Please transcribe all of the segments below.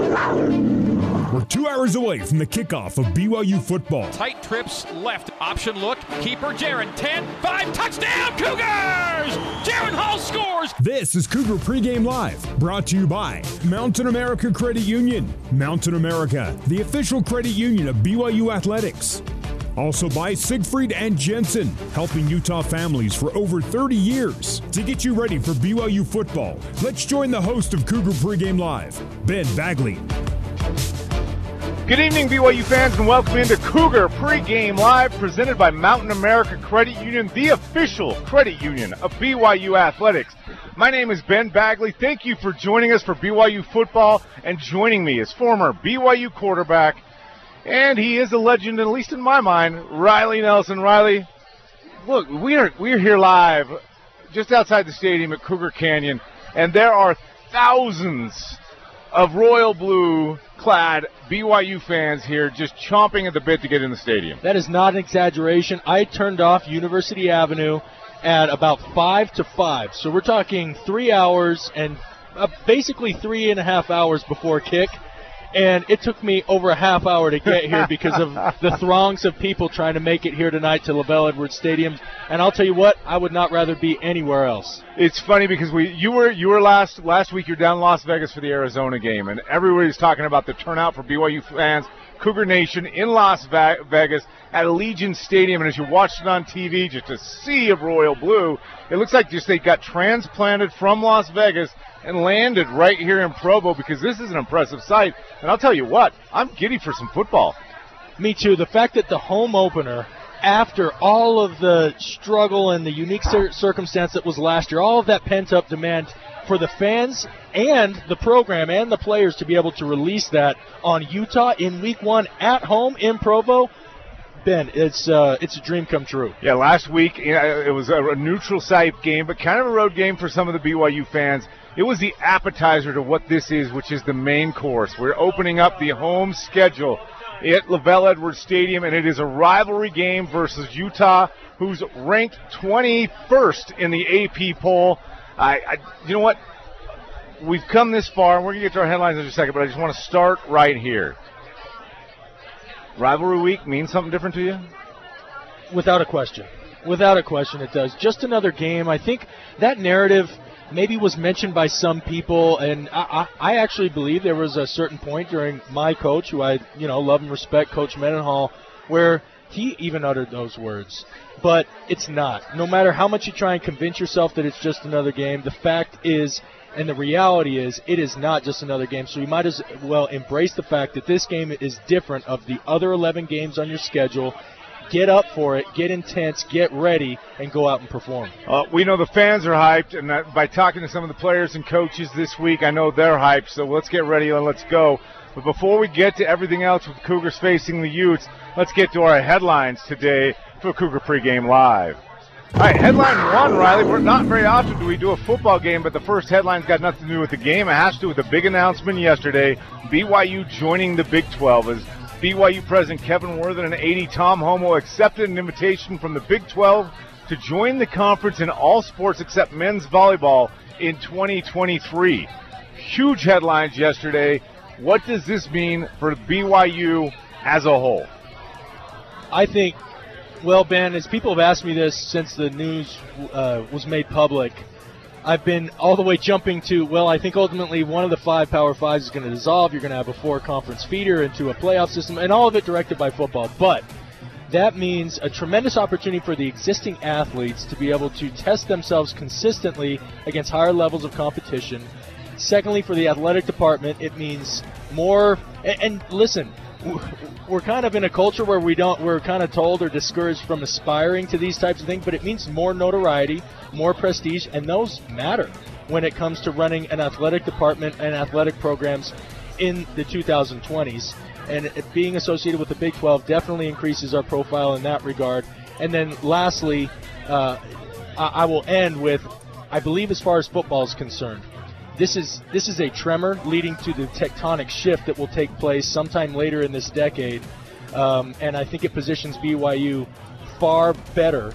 We're two hours away from the kickoff of BYU football. Tight trips left. Option look. Keeper Jaren. 10, 5, touchdown, Cougars! Jaren Hall scores! This is Cougar Pregame Live, brought to you by Mountain America Credit Union. Mountain America, the official credit union of BYU Athletics. Also by Siegfried and Jensen, helping Utah families for over 30 years. To get you ready for BYU football, let's join the host of Cougar Pregame Live, Ben Bagley. Good evening, BYU fans, and welcome into Cougar Pregame Live, presented by Mountain America Credit Union, the official credit union of BYU Athletics. My name is Ben Bagley. Thank you for joining us for BYU football, and joining me is former BYU quarterback, and he is a legend, at least in my mind, Riley Nelson. Riley, look, we are we are here live, just outside the stadium at Cougar Canyon, and there are thousands of royal blue clad BYU fans here just chomping at the bit to get in the stadium. That is not an exaggeration. I turned off University Avenue at about 5 to 5. So we're talking three hours and uh, basically three and a half hours before kick and it took me over a half hour to get here because of the throngs of people trying to make it here tonight to LaVell Edwards Stadium. And I'll tell you what, I would not rather be anywhere else. It's funny because we you were you were last last week. You're down in Las Vegas for the Arizona game, and everybody's talking about the turnout for BYU fans. Cougar Nation in Las Vegas at Allegiant Stadium, and as you watched it on TV, just a sea of royal blue. It looks like just they got transplanted from Las Vegas and landed right here in Provo because this is an impressive sight. And I'll tell you what, I'm giddy for some football. Me too. The fact that the home opener, after all of the struggle and the unique cir- circumstance that was last year, all of that pent up demand for the fans and the program and the players to be able to release that on Utah in week one at home in Provo. Ben, it's uh, it's a dream come true. Yeah, last week it was a neutral site game, but kind of a road game for some of the BYU fans. It was the appetizer to what this is, which is the main course. We're opening up the home schedule at LaVell Edwards Stadium, and it is a rivalry game versus Utah, who's ranked 21st in the AP poll. I, I you know what? We've come this far, and we're going to get to our headlines in just a second, but I just want to start right here. Rivalry week means something different to you? Without a question. Without a question, it does. Just another game. I think that narrative maybe was mentioned by some people, and I, I, actually believe there was a certain point during my coach, who I you know love and respect, Coach Mendenhall, where he even uttered those words. But it's not. No matter how much you try and convince yourself that it's just another game, the fact is and the reality is, it is not just another game. So you might as well embrace the fact that this game is different of the other 11 games on your schedule. Get up for it, get intense, get ready, and go out and perform. Uh, we know the fans are hyped, and that, by talking to some of the players and coaches this week, I know they're hyped. So let's get ready and let's go. But before we get to everything else with Cougars facing the Utes, let's get to our headlines today for Cougar Pregame Live. All right, headline one, Riley. We're not very often do we do a football game, but the first headline's got nothing to do with the game. It has to do with the big announcement yesterday: BYU joining the Big 12 as BYU President Kevin Worthen and AD Tom Holmoe accepted an invitation from the Big 12 to join the conference in all sports except men's volleyball in 2023. Huge headlines yesterday. What does this mean for BYU as a whole? I think well, Ben, as people have asked me this since the news uh, was made public, I've been all the way jumping to, well, I think ultimately one of the five Power Fives is going to dissolve. You're going to have a four conference feeder into a playoff system, and all of it directed by football. But that means a tremendous opportunity for the existing athletes to be able to test themselves consistently against higher levels of competition. Secondly, for the athletic department, it means more. And, listen, we're kind of in a culture where we don't we're kind of told or discouraged from aspiring to these types of things but it means more notoriety more prestige and those matter when it comes to running an athletic department and athletic programs in the 2020s and being associated with the big 12 definitely increases our profile in that regard. And then lastly uh, I, I will end with i believe as far as football is concerned this is this is a tremor leading to the tectonic shift that will take place sometime later in this decade, um, and I think it positions BYU far better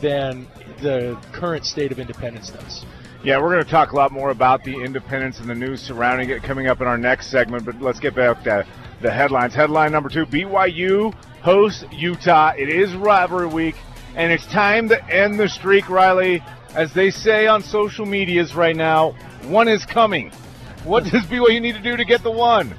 than the current state of independence does. Yeah, we're going to talk a lot more about the independence and the news surrounding it coming up in our next segment, but let's get back to the headlines. Headline number two BYU hosts Utah. It is rivalry week, and it's time to end the streak, Riley. As they say on social medias right now, one is coming. What does BYU need to do to get the one?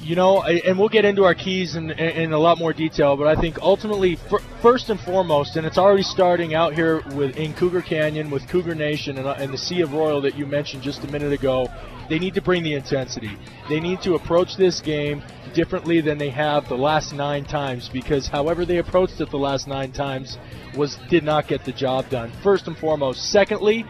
You know, and we'll get into our keys in, in a lot more detail, but I think ultimately, first and foremost, and it's already starting out here with in Cougar Canyon with Cougar Nation and, uh, and the Sea of Royal that you mentioned just a minute ago. They need to bring the intensity. They need to approach this game differently than they have the last nine times because however they approached it the last nine times was did not get the job done. First and foremost. Secondly,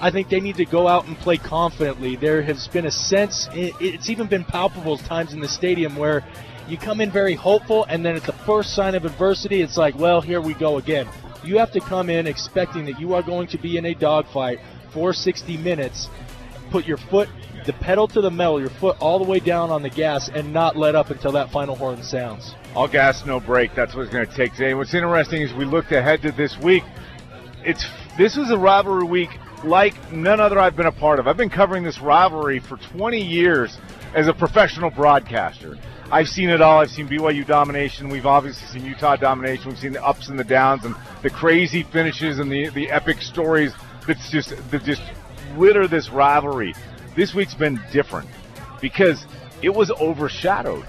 I think they need to go out and play confidently. There has been a sense, it's even been palpable times in the stadium where you come in very hopeful, and then at the first sign of adversity, it's like, well, here we go again. You have to come in expecting that you are going to be in a dogfight for 60 minutes, put your foot, the pedal to the metal, your foot all the way down on the gas, and not let up until that final horn sounds. All gas, no break. That's what it's going to take today. What's interesting is we looked ahead to this week. It's this was a rivalry week like none other I've been a part of. I've been covering this rivalry for 20 years as a professional broadcaster. I've seen it all. I've seen BYU domination. We've obviously seen Utah domination. We've seen the ups and the downs and the crazy finishes and the, the epic stories that's just that just litter this rivalry. This week's been different because it was overshadowed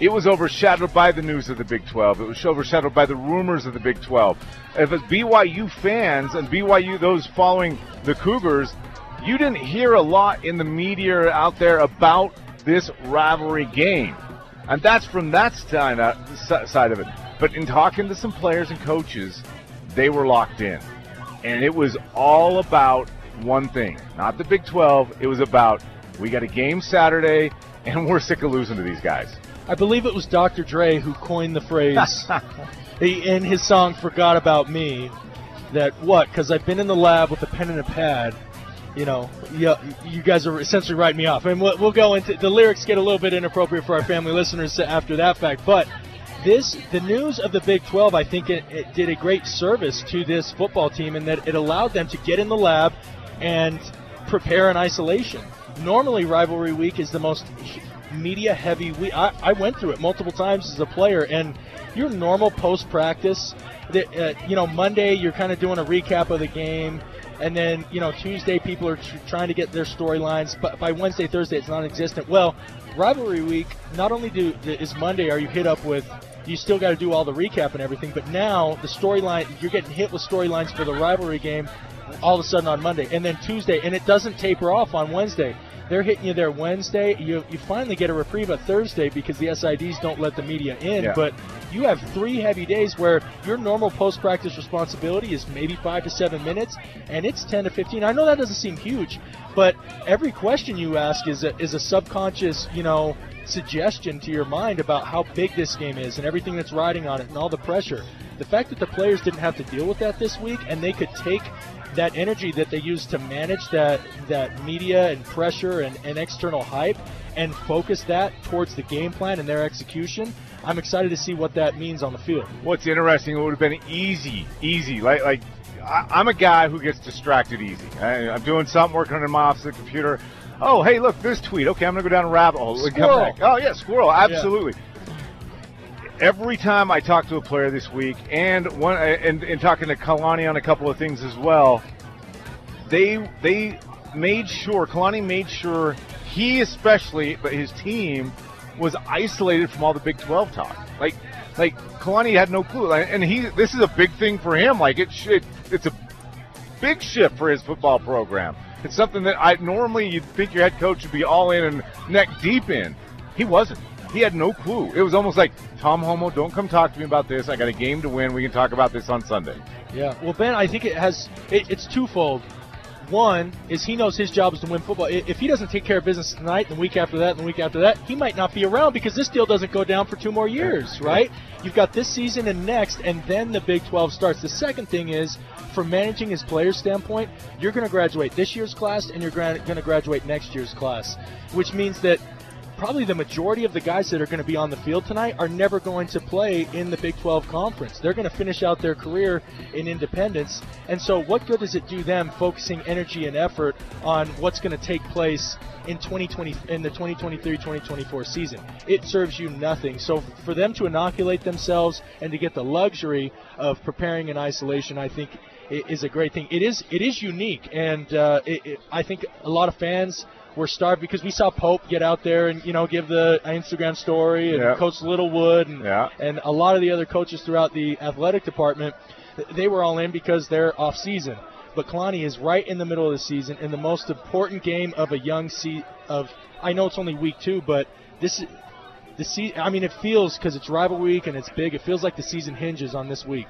it was overshadowed by the news of the Big 12. It was overshadowed by the rumors of the Big 12. If it's BYU fans and BYU, those following the Cougars, you didn't hear a lot in the media out there about this rivalry game. And that's from that side uh, of it. But in talking to some players and coaches, they were locked in. And it was all about one thing. Not the Big 12. It was about we got a game Saturday and we're sick of losing to these guys. I believe it was Dr. Dre who coined the phrase in his song "Forgot About Me." That what? Because I've been in the lab with a pen and a pad. You know, you, you guys are essentially writing me off. And we'll, we'll go into the lyrics get a little bit inappropriate for our family listeners after that fact, but this the news of the Big 12 I think it, it, did a great service to this football team in that it allowed them to get in the lab and prepare in isolation. Normally rivalry week is the most media heavy week. I, I went through it multiple times as a player, and your normal post practice, uh, you know, Monday you're kind of doing a recap of the game, and then you know Tuesday people are tr- trying to get their storylines, but by Wednesday, Thursday it's non-existent. Well, rivalry week, not only do is Monday are you hit up with you still got to do all the recap and everything. But now the storyline, you're getting hit with storylines for the rivalry game all of a sudden on Monday, and then Tuesday, and it doesn't taper off on Wednesday. They're hitting you there Wednesday. You you finally get a reprieve on Thursday because the SIDs don't let the media in. Yeah. But you have three heavy days where your normal post practice responsibility is maybe five to seven minutes, and it's ten to fifteen. I know that doesn't seem huge, but every question you ask is a, is a subconscious, you know, suggestion to your mind about how big this game is and everything that's riding on it and all the pressure. The fact that the players didn't have to deal with that this week and they could take that energy that they use to manage that that media and pressure and, and external hype and focus that towards the game plan and their execution. I'm excited to see what that means on the field. What's interesting, it would have been easy, easy. Like, like I, am a guy who gets distracted easy. I, am doing something, working on my office, the computer. Oh, hey, look, this tweet. Okay, I'm going to go down a rabbit hole. Squirrel. Oh, yeah, squirrel. Absolutely. Yeah every time I talk to a player this week, and one and, and talking to Kalani on a couple of things as well, they they made sure Kalani made sure he especially, but his team was isolated from all the Big 12 talk. Like like Kalani had no clue, and he this is a big thing for him. Like it should it's a big shift for his football program. It's something that I normally you'd think your head coach would be all in and neck deep in. He wasn't. He had no clue. It was almost like, Tom Holmoe, don't come talk to me about this. I got a game to win. We can talk about this on Sunday. Yeah. Well, Ben, I think it has. It, it's twofold. One is he knows his job is to win football. If he doesn't take care of business tonight, the week after that, and the week after that, he might not be around because this deal doesn't go down for two more years, right? You've got this season and next, and then the Big 12 starts. The second thing is, from managing his players' standpoint, you're going to graduate this year's class and you're going to graduate next year's class, which means that probably the majority of the guys that are going to be on the field tonight are never going to play in the Big 12 conference. They're going to finish out their career in independence. And so, what good does it do them focusing energy and effort on what's going to take place in 2020 in the 2023-2024 season? It serves you nothing. So, for them to inoculate themselves and to get the luxury of preparing in isolation, I think is a great thing. It is it is unique, and uh, it, it, I think a lot of fans were starved because we saw Pope get out there and you know give the Instagram story and Yep. Coach Littlewood and and a lot of the other coaches throughout the athletic department. They were all in because they're off season. But Kalani is right in the middle of the season in the most important game of a young se- of I know it's only week two, but this the se- I mean it feels because it's rival week and it's big. It feels like the season hinges on this week.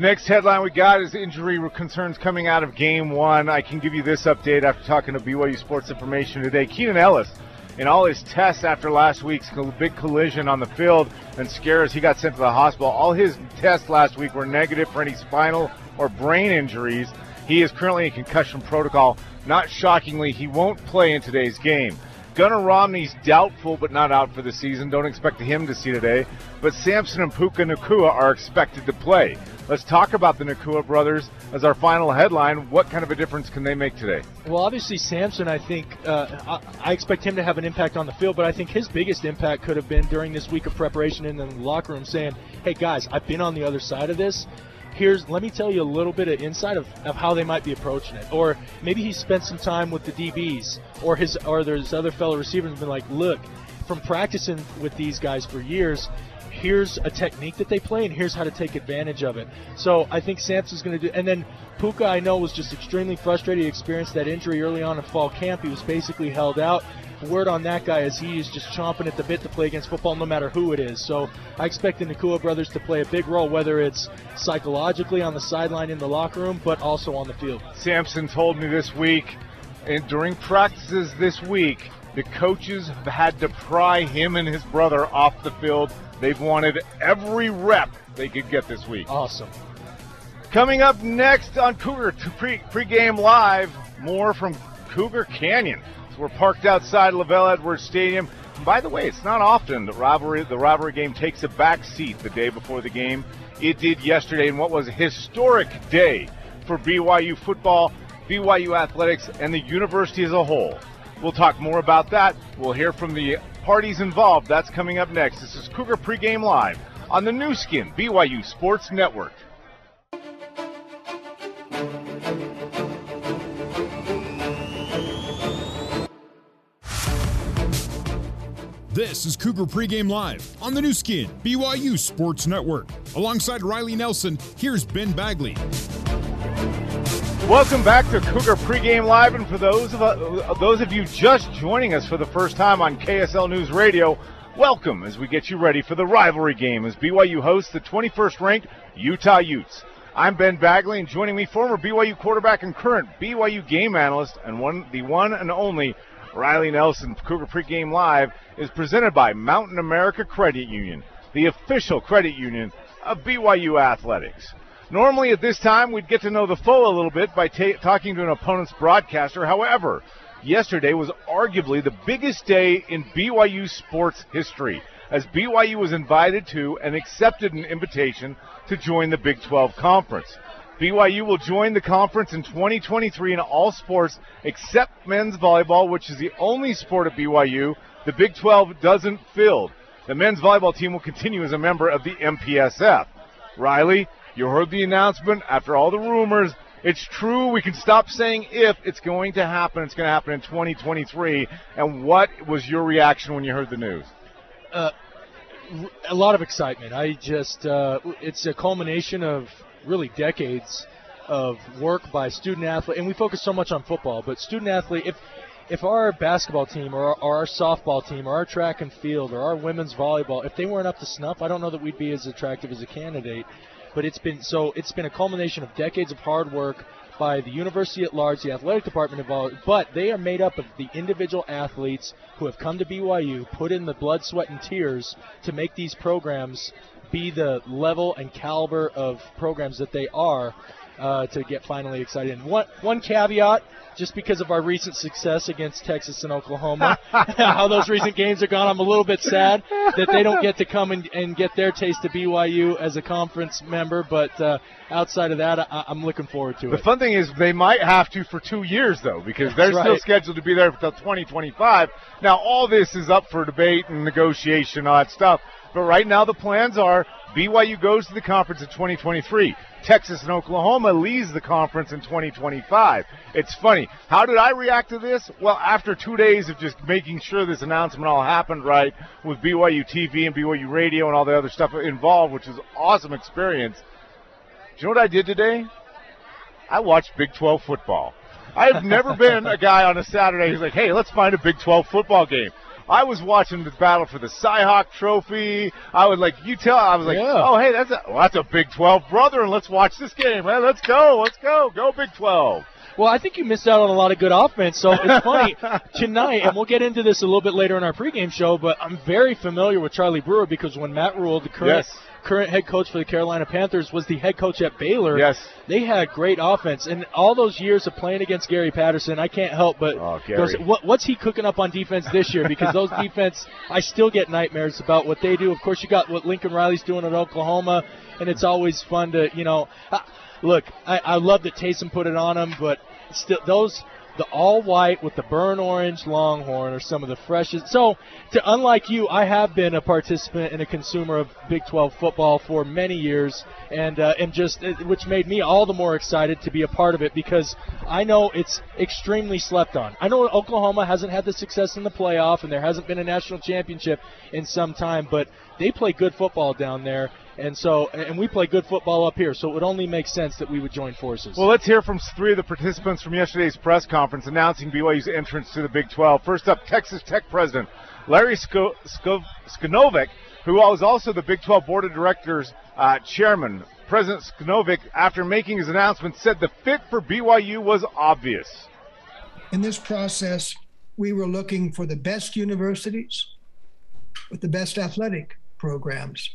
Next headline we got is injury concerns coming out of game one. I can give you this update after talking to BYU Sports Information today. Keenan Ellis, in all his tests after last week's big collision on the field and scares, he got sent to the hospital. All his tests last week were negative for any spinal or brain injuries. He is currently in concussion protocol. Not shockingly, he won't play in today's game. Gunnar Romney's doubtful but not out for the season. Don't expect him to see today. But Samson and Puka Nacua are expected to play. Let's talk about the Nacua brothers as our final headline. What kind of a difference can they make today? Well, obviously Samson, I think uh, I, I expect him to have an impact on the field, but I think his biggest impact could have been during this week of preparation in the locker room, saying, "Hey guys, I've been on the other side of this. Here's let me tell you a little bit of insight of, of how they might be approaching it." Or maybe he spent some time with the DBs, or his or there's other fellow receivers been like, "Look, from practicing with these guys for years." Here's a technique that they play, and here's how to take advantage of it. So I think Samson's going to do. And then Puka, I know, was just extremely frustrated. He experienced that injury early on in fall camp. He was basically held out. Word on that guy is he is just chomping at the bit to play against football, no matter who it is. So I expect the Nacua brothers to play a big role, whether it's psychologically on the sideline in the locker room, but also on the field. Samson told me this week, and during practices this week, the coaches have had to pry him and his brother off the field. They've wanted every rep they could get this week. Awesome. Coming up next on Cougar pre pregame live, more from Cougar Canyon. We're parked outside LaVell Edwards Stadium. And by the way, it's not often the rivalry the rivalry game takes a back seat the day before the game. It did yesterday in what was a historic day for BYU football, BYU athletics, and the university as a whole. We'll talk more about that. We'll hear from the parties involved. That's coming up next. This is Cougar pregame live on the Nu Skin BYU Sports Network. This is Cougar Pregame Live on the Nu Skin, BYU Sports Network. Alongside Riley Nelson, here's Ben Bagley. Welcome back to Cougar Pregame Live, and for those of uh, those of you just joining us for the first time on KSL News Radio, welcome as we get you ready for the rivalry game as BYU hosts the 21st ranked Utah Utes. I'm Ben Bagley, and joining me, former BYU quarterback and current BYU game analyst, and one the one and only Riley Nelson. Cougar Pregame Live is presented by Mountain America Credit Union, the official credit union of BYU athletics. Normally at this time, we'd get to know the foe a little bit by ta- talking to an opponent's broadcaster. However, yesterday was arguably the biggest day in BYU sports history as BYU was invited to and accepted an invitation to join the Big 12 Conference. BYU will join the conference in 2023 in all sports except men's volleyball, which is the only sport at BYU the Big 12 doesn't field. The men's volleyball team will continue as a member of the MPSF. Riley, you heard the announcement after all the rumors. It's true. We can stop saying if it's going to happen. It's going to happen in 2023. And what was your reaction when you heard the news? Uh, a lot of excitement. I just, uh, it's a culmination of really decades of work by student athlete, and we focus so much on football, but student athlete, if if our basketball team or our, or our softball team or our track and field or our women's volleyball, if they weren't up to snuff, I don't know that we'd be as attractive as a candidate. But it's been so it's been a culmination of decades of hard work by the university at large, the athletic department involved, but they are made up of the individual athletes who have come to BYU, put in the blood, sweat, and tears to make these programs be the level and caliber of programs that they are. uh, to get finally excited. And one one caveat, just because of our recent success against Texas and Oklahoma, how those recent games are gone, I'm a little bit sad that they don't get to come and, and get their taste of BYU as a conference member. But uh, outside of that, I, am looking forward to it. The fun thing is they might have to for two years though, because they're right. still scheduled to be there until 2025. Now all this is up for debate and negotiation, all that stuff. But right now the plans are BYU goes to the conference in 2023. Texas and Oklahoma leaves the conference in 2025. It's funny. How did I react to this? Well, after two days of just making sure this announcement all happened right with BYU TV and BYU radio and all the other stuff involved, which was awesome experience. Do you know what I did today? I watched Big 12 football. I've never been a guy on a Saturday who's like, hey, let's find a Big 12 football game. I was watching the battle for the Cyhawk Trophy. I was like, you tell. I was like, yeah. oh hey, that's a well, that's a Big 12 brother, and let's watch this game. Man, let's go, let's go, go Big 12. Well, I think you missed out on a lot of good offense. So it's funny tonight, and we'll get into this a little bit later in our pregame show. But I'm very familiar with Charlie Brewer because when Matt Rhule, the current yes. current head coach for the Carolina Panthers, was the head coach at Baylor. Yes, they had great offense, and all those years of playing against Gary Patterson, I can't help but oh, goes, what, what's he cooking up on defense this year? Because those defense, I still get nightmares about what they do. Of course, you got what Lincoln Riley's doing at Oklahoma, and it's always fun to you know. Look, I, I love that Taysom put it on him, but still those the all white with the burn orange longhorn are some of the freshest. So, to unlike you, I have been a participant and a consumer of Big 12 football for many years, and uh, and just which made me all the more excited to be a part of it because I know it's extremely slept on. I know Oklahoma hasn't had the success in the playoff, and there hasn't been a national championship in some time, but they play good football down there. And so, and we play good football up here, so it would only make sense that we would join forces. Well, let's hear from three of the participants from yesterday's press conference announcing BYU's entrance to the Big 12. First up, Texas Tech president Larry Sko- Sko- Schovanec, who was also the Big 12 Board of Directors uh, chairman. President Schovanec, after making his announcement, said the fit for BYU was obvious. In this process, we were looking for the best universities with the best athletic programs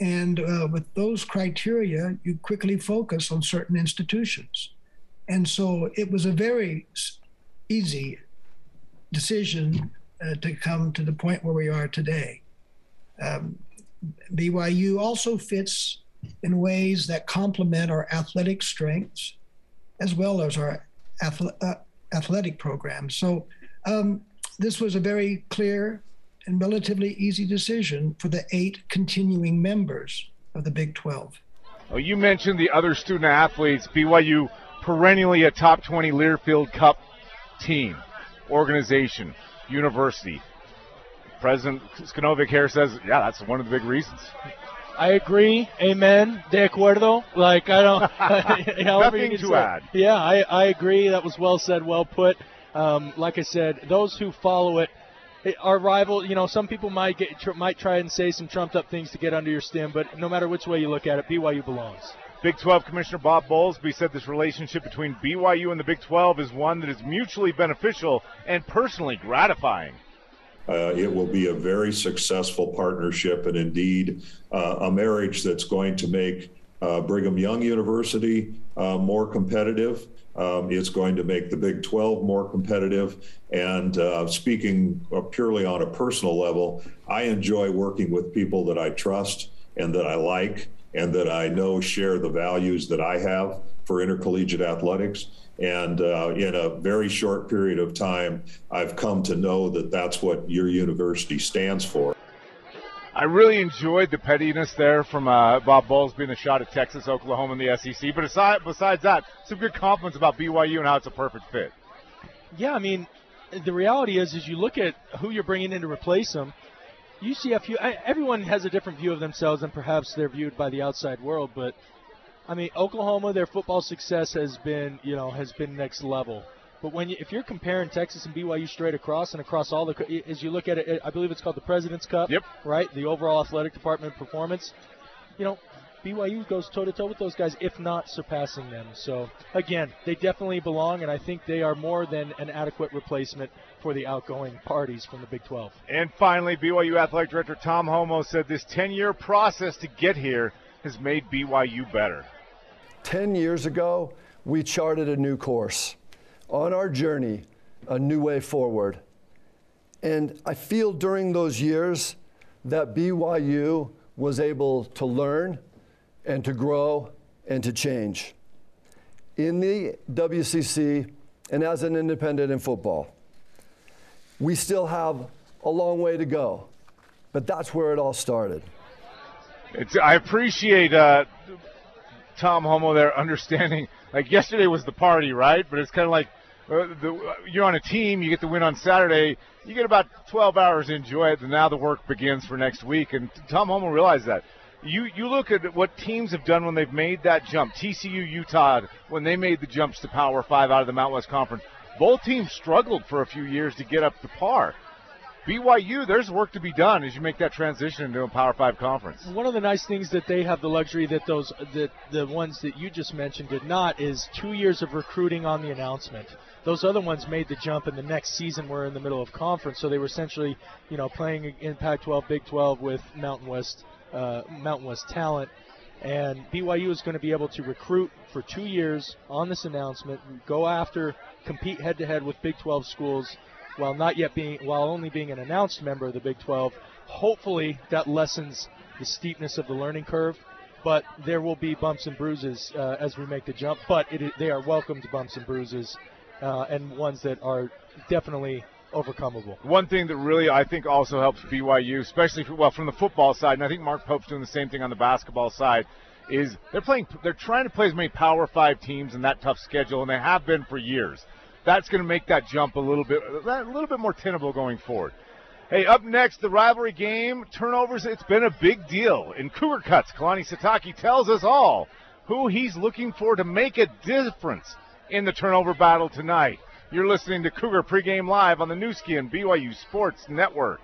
and uh, with those criteria, you quickly focus on certain institutions. And so it was a very easy decision uh, to come to the point where we are today. Um, BYU also fits in ways that complement our athletic strengths as well as our athle- uh, athletic programs. So um, this was a very clear and relatively easy decision for the eight continuing members of the Big 12. Well, you mentioned the other student athletes. BYU perennially a top 20 Learfield Cup team, organization, university. President Schovanec here says, yeah, that's one of the big reasons. I agree. Amen. De acuerdo. Like I don't. Nothing to say. add. Yeah, I, I agree. That was well said, well put. Um, like I said, those who follow it our rival, you know, some people might get tr- might try and say some trumped up things to get under your skin, but no matter which way you look at it, BYU belongs. Big 12 Commissioner Bob Bowlsby said this relationship between BYU and the Big 12 is one that is mutually beneficial and personally gratifying. Uh, it will be a very successful partnership and indeed uh, a marriage that's going to make Brigham Young University uh, more competitive um, it's going to make the Big 12 more competitive. And uh, speaking purely on a personal level, I enjoy working with people that I trust and that I like and that I know share the values that I have for intercollegiate athletics. And uh, in a very short period of time, I've come to know that that's what your university stands for. I really enjoyed the pettiness there from uh, Bob Bowles being the shot at Texas, Oklahoma, and the SEC. But aside, besides that, some good compliments about BYU and how it's a perfect fit. Yeah, I mean, the reality is, is you look at who you're bringing in to replace them. UCF, everyone has a different view of themselves, and perhaps they're viewed by the outside world. But I mean, Oklahoma, their football success has been, you know, has been next level. But when you, if you're comparing Texas and BYU straight across and across all the, as you look at it, I believe it's called the President's Cup. Yep. Right. The overall athletic department performance. You know, BYU goes toe to toe with those guys, if not surpassing them. So again, they definitely belong, and I think they are more than an adequate replacement for the outgoing parties from the Big 12. And finally, BYU athletic director Tom Holmoe said this 10-year process to get here has made BYU better. 10 years ago, we charted a new course. On our journey, a new way forward. And I feel during those years that BYU was able to learn and to grow and to change. In the WCC and as an independent in football, we still have a long way to go, but that's where it all started. It's, I appreciate uh, Tom Holmoe there understanding. Like yesterday was the party, right? But it's kind of like uh, the, you're on a team, you get to win on Saturday, you get about 12 hours to enjoy it, and now the work begins for next week. And Tom Holmoe realized that. You you look at what teams have done when they've made that jump. TCU, Utah, when they made the jumps to Power Five out of the Mountain West Conference, both teams struggled for a few years to get up to par. BYU, there's work to be done as you make that transition into a Power Five conference. One of the nice things that they have the luxury that those that the ones that you just mentioned did not is two years of recruiting on the announcement. Those other ones made the jump, and the next season were in the middle of conference, so they were essentially, you know, playing in Pac-12, Big 12 with Mountain West, uh, Mountain West talent. And BYU is going to be able to recruit for two years on this announcement, go after, compete head-to-head with Big 12 schools while not yet being while only being an announced member of the Big 12. Hopefully that lessens the steepness of the learning curve, but there will be bumps and bruises uh, as we make the jump. But it, they are welcomed bumps and bruises, uh, and ones that are definitely overcomable. One thing that really I think also helps BYU, especially for, well from the football side, and I think Mark Pope's doing the same thing on the basketball side, is they're playing they're trying to play as many Power Five teams in that tough schedule, and they have been for years that's going to make that jump a little bit a little bit more tenable going forward. Hey, up next, the rivalry game turnovers. It's been a big deal in Cougar Cuts. Kalani Sitake tells us all who he's looking for to make a difference in the turnover battle tonight. You're listening to Cougar Pregame Live on the Nu Skin BYU Sports Network.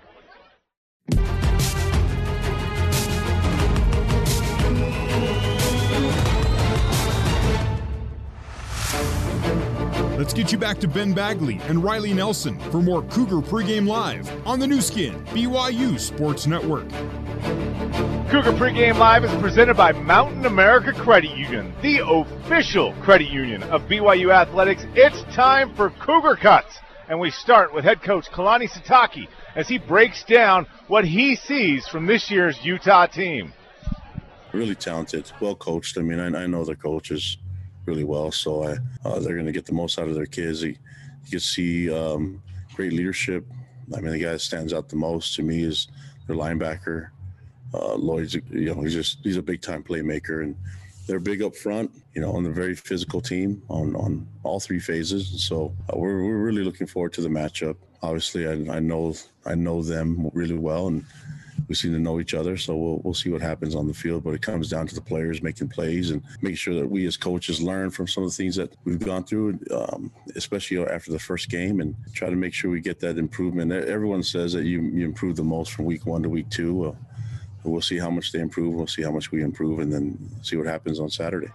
Let's get you back to Ben Bagley and Riley Nelson for more Cougar Pregame Live on the Nu Skin, BYU Sports Network. Cougar Pregame Live is presented by Mountain America Credit Union, the official credit union of BYU Athletics. It's time for Cougar Cuts. And we start with head coach Kalani Sitake as he breaks down what he sees from this year's Utah team. Really talented, well coached. I mean, I, I know the coaches really well. So I, uh, they're going to get the most out of their kids. You, you can see um, great leadership. I mean, the guy that stands out the most to me is their linebacker. Uh, Lloyd's, you know, he's just he's a big time playmaker, and they're big up front, you know, on the very physical team on on all three phases. So uh, we're we're really looking forward to the matchup. Obviously, I, I know I know them really well, and we seem to know each other, so we'll we'll see what happens on the field. But it comes down to the players making plays and making sure that we as coaches learn from some of the things that we've gone through, um, especially after the first game, and try to make sure we get that improvement. Everyone says that you you improve the most from week one to week two. We'll see how much they improve. We'll see how much we improve, and then see what happens on Saturday.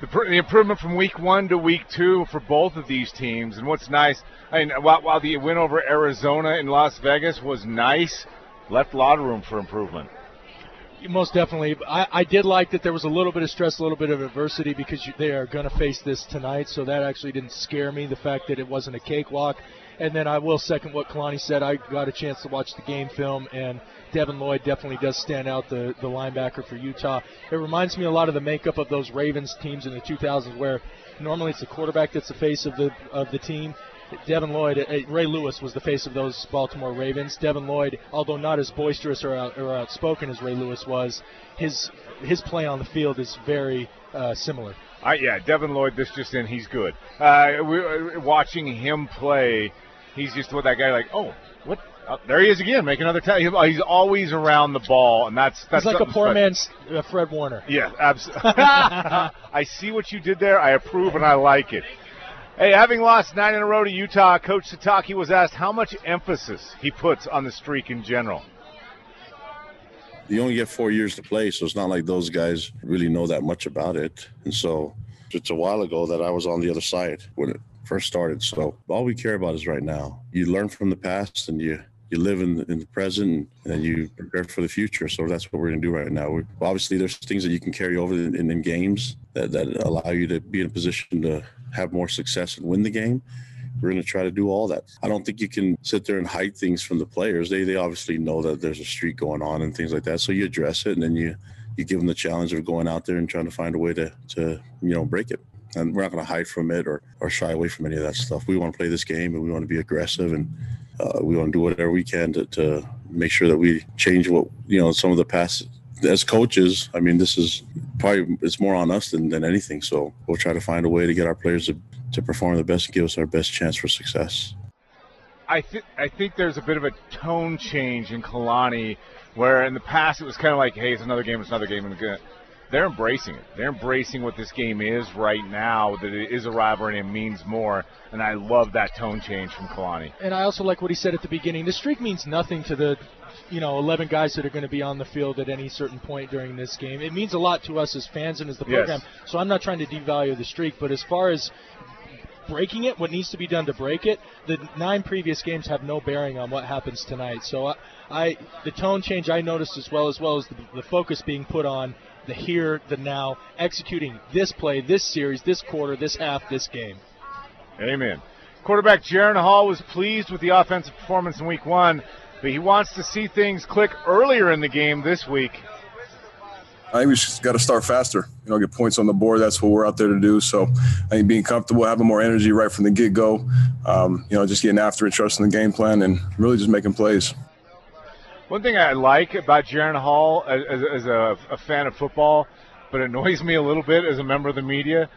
The, the, improvement from week one to week two for both of these teams. And what's nice, I mean, while, while the win over Arizona in Las Vegas was nice, left a lot of room for improvement. Most definitely. I, I did like that there was a little bit of stress, a little bit of adversity because you, they are going to face this tonight. So that actually didn't scare me. The fact that it wasn't a cakewalk. And then I will second what Kalani said. I got a chance to watch the game film, and Devin Lloyd definitely does stand out, the, the linebacker for Utah. It reminds me a lot of the makeup of those Ravens teams in the 2000s, where normally it's the quarterback that's the face of the of the team. Devin Lloyd, uh, Ray Lewis was the face of those Baltimore Ravens. Devin Lloyd, although not as boisterous or, out, or outspoken as Ray Lewis was, his his play on the field is very uh, similar. Uh, yeah, Devin Lloyd, this just in, he's good. Uh, we, uh, watching him play, he's just what that guy like. Oh, what? Oh, there he is again, making another tag. He's always around the ball, and that's that's he's like a poor man's uh, Fred Warner. Yeah, absolutely. I see what you did there. I approve, and I like it. Hey, having lost nine in a row to Utah, Coach Sitake was asked how much emphasis he puts on the streak in general. You only get four years to play, so it's not like those guys really know that much about it. And so it's a while ago that I was on the other side when it first started. So all we care about is right now. You learn from the past and you you live in the, in the present and you prepare for the future. So that's what we're going to do right now. We're, obviously, there's things that you can carry over in, in, in games that, that allow you to be in a position to have more success and win the game we're going to try to do all that. I don't think you can sit there and hide things from the players. They they obviously know that there's a streak going on and things like that. So you address it and then you you give them the challenge of going out there and trying to find a way to to you know break it. And we're not going to hide from it or or shy away from any of that stuff. We want to play this game and we want to be aggressive and uh, we want to do whatever we can to, to make sure that we change what you know some of the past as coaches, I mean, this is probably it's more on us than, than anything. So we'll try to find a way to get our players to, to perform the best and give us our best chance for success. I think I think there's a bit of a tone change in Kalani, where in the past it was kind of like, hey, it's another game, it's another game, and they're embracing it. They're embracing what this game is right now. That it is a rivalry and it means more. And I love that tone change from Kalani. And I also like what he said at the beginning. The streak means nothing to the you know 11 guys that are going to be on the field at any certain point during this game. It means a lot to us as fans and as the program. Yes. So I'm not trying to devalue the streak, but as far as breaking it, what needs to be done to break it, the nine previous games have no bearing on what happens tonight. So I, I the tone change I noticed as well as well as the, the focus being put on the here, the now, executing this play, this series, this quarter, this half, this game. Amen. Quarterback Jaren Hall was pleased with the offensive performance in week one, but he wants to see things click earlier in the game this week. I think we just got to start faster. You know, get points on the board. That's what we're out there to do. So, I think being comfortable, having more energy right from the get go. Um, you know, just getting after it, trusting the game plan, and really just making plays. One thing I like about Jaren Hall as, as a, a, fan of football, but annoys me a little bit as a member of the media,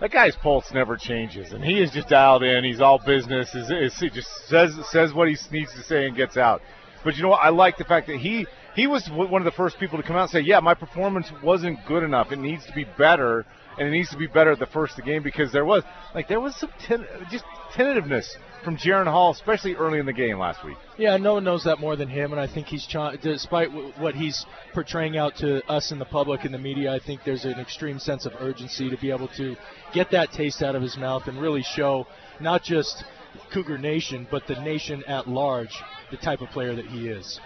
that guy's pulse never changes, and he is just dialed in. He's all business. Is, is he just says says what he needs to say and gets out. But you know what? I like the fact that he he was one of the first people to come out and say, "Yeah, my performance wasn't good enough. It needs to be better, and it needs to be better at the first of the game because there was like there was some ten, just tentativeness from Jaren Hall, especially early in the game last week. Yeah, no one knows that more than him, and I think he's trying. Despite what he's portraying out to us in the public and the media, I think there's an extreme sense of urgency to be able to get that taste out of his mouth and really show not just Cougar Nation, but the nation at large the type of player that he is.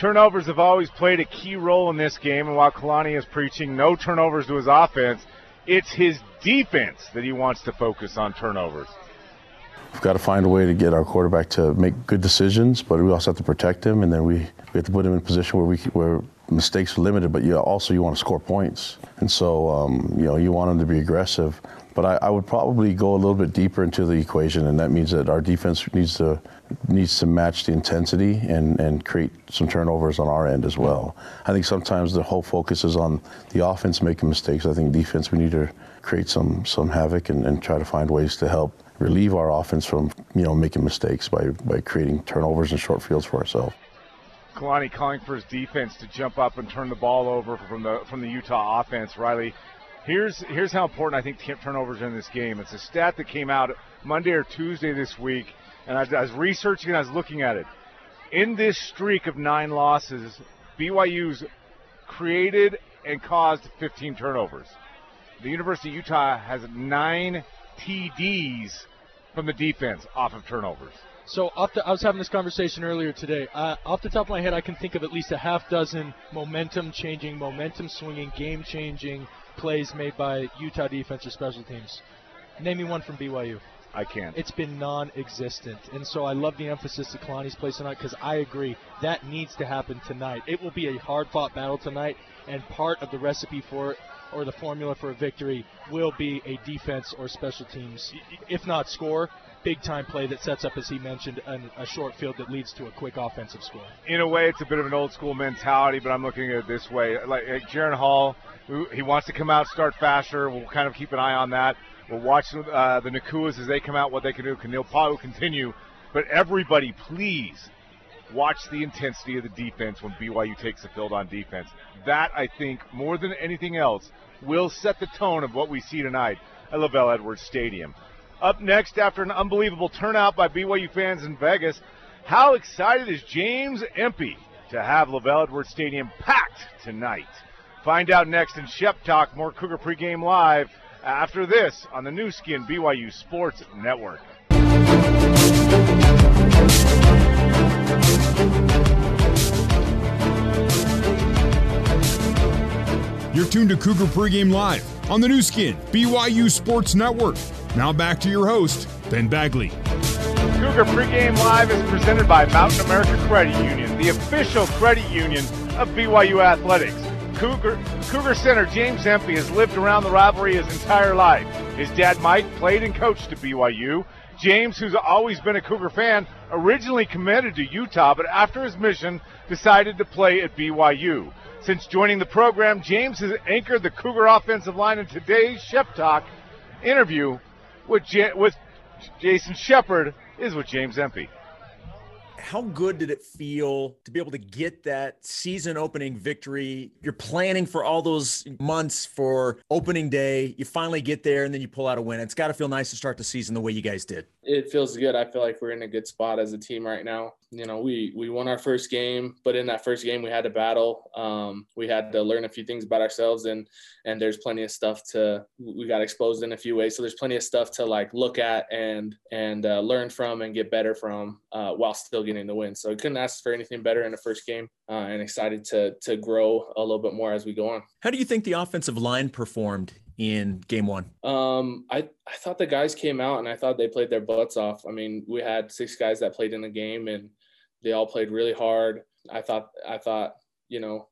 Turnovers have always played a key role in this game, and while Kalani is preaching no turnovers to his offense, it's his defense that he wants to focus on turnovers. We've got to find a way to get our quarterback to make good decisions, but we also have to protect him, and then we, we have to put him in a position where we where mistakes are limited, but you also you want to score points, and so um, you know you want him to be aggressive. But I, I, would probably go a little bit deeper into the equation, and that means that our defense needs to needs to match the intensity and, and create some turnovers on our end as well. I think sometimes the whole focus is on the offense making mistakes. I think defense we need to create some some havoc and, and try to find ways to help relieve our offense from you know making mistakes by by creating turnovers and short fields for ourselves. Kalani calling for his defense to jump up and turn the ball over from the from the Utah offense. Riley, here's here's how important I think turnovers are in this game. It's a stat that came out Monday or Tuesday this week, and I, I was researching and I was looking at it. In this streak of nine losses, BYU's created and caused 15 turnovers. The University of Utah has nine TDs from the defense off of turnovers. So the, I was having this conversation earlier today. Uh, off the top of my head, I can think of at least a half dozen momentum-changing, momentum-swinging, game-changing plays made by Utah defense or special teams. Name me one from BYU. I can't. It's been non-existent, and so I love the emphasis that Kalani's placed tonight because I agree that needs to happen tonight. It will be a hard-fought battle tonight, and part of the recipe for it or the formula for a victory will be a defense or special teams, if not score, big time play that sets up, as he mentioned, an, a short field that leads to a quick offensive score. In a way, it's a bit of an old school mentality, but I'm looking at it this way. Like, like Jaren Hall, he wants to come out, start faster. We'll kind of keep an eye on that. We'll watch uh, the Nacuas as they come out, what they can do. Can they'll continue. But everybody, please watch the intensity of the defense when BYU takes the field on defense. That, I think, more than anything else, will set the tone of what we see tonight at LaVell Edwards Stadium. Up next, after an unbelievable turnout by BYU fans in Vegas, how excited is James Empey to have LaVell Edwards Stadium packed tonight? Find out next in Shep Talk, more Cougar pregame live after this on the Nu Skin BYU Sports Network. You're tuned to Cougar Pregame Live on the Nu Skin, BYU Sports Network. Now back to your host, Ben Bagley. Cougar Pregame Live is presented by Mountain America Credit Union, the official credit union of BYU Athletics. Cougar, Cougar center James Empey has lived around the rivalry his entire life. His dad, Mike, played and coached at BYU. James, who's always been a Cougar fan, originally committed to Utah, but after his mission, decided to play at BYU. Since joining the program, James has anchored the Cougar offensive line in today's Shep Talk interview with, J- with Jason Shepard is with James Empey how good did it feel to be able to get that season opening victory? You're planning for all those months for opening day. You finally get there and then you pull out a win. It's got to feel nice to start the season the way you guys did. It feels good. I feel like we're in a good spot as a team right now you know, we we won our first game, but in that first game we had to battle. Um, we had to learn a few things about ourselves, and and there's plenty of stuff to we got exposed in a few ways. So there's plenty of stuff to like look at and and uh, learn from and get better from uh, while still getting the win. So I couldn't ask for anything better in the first game, uh, and excited to to grow a little bit more as we go on. How do you think the offensive line performed in game one? Um, I, I thought the guys came out and I thought they played their butts off. I mean, we had six guys that played in the game and they all played really hard. I thought I thought you know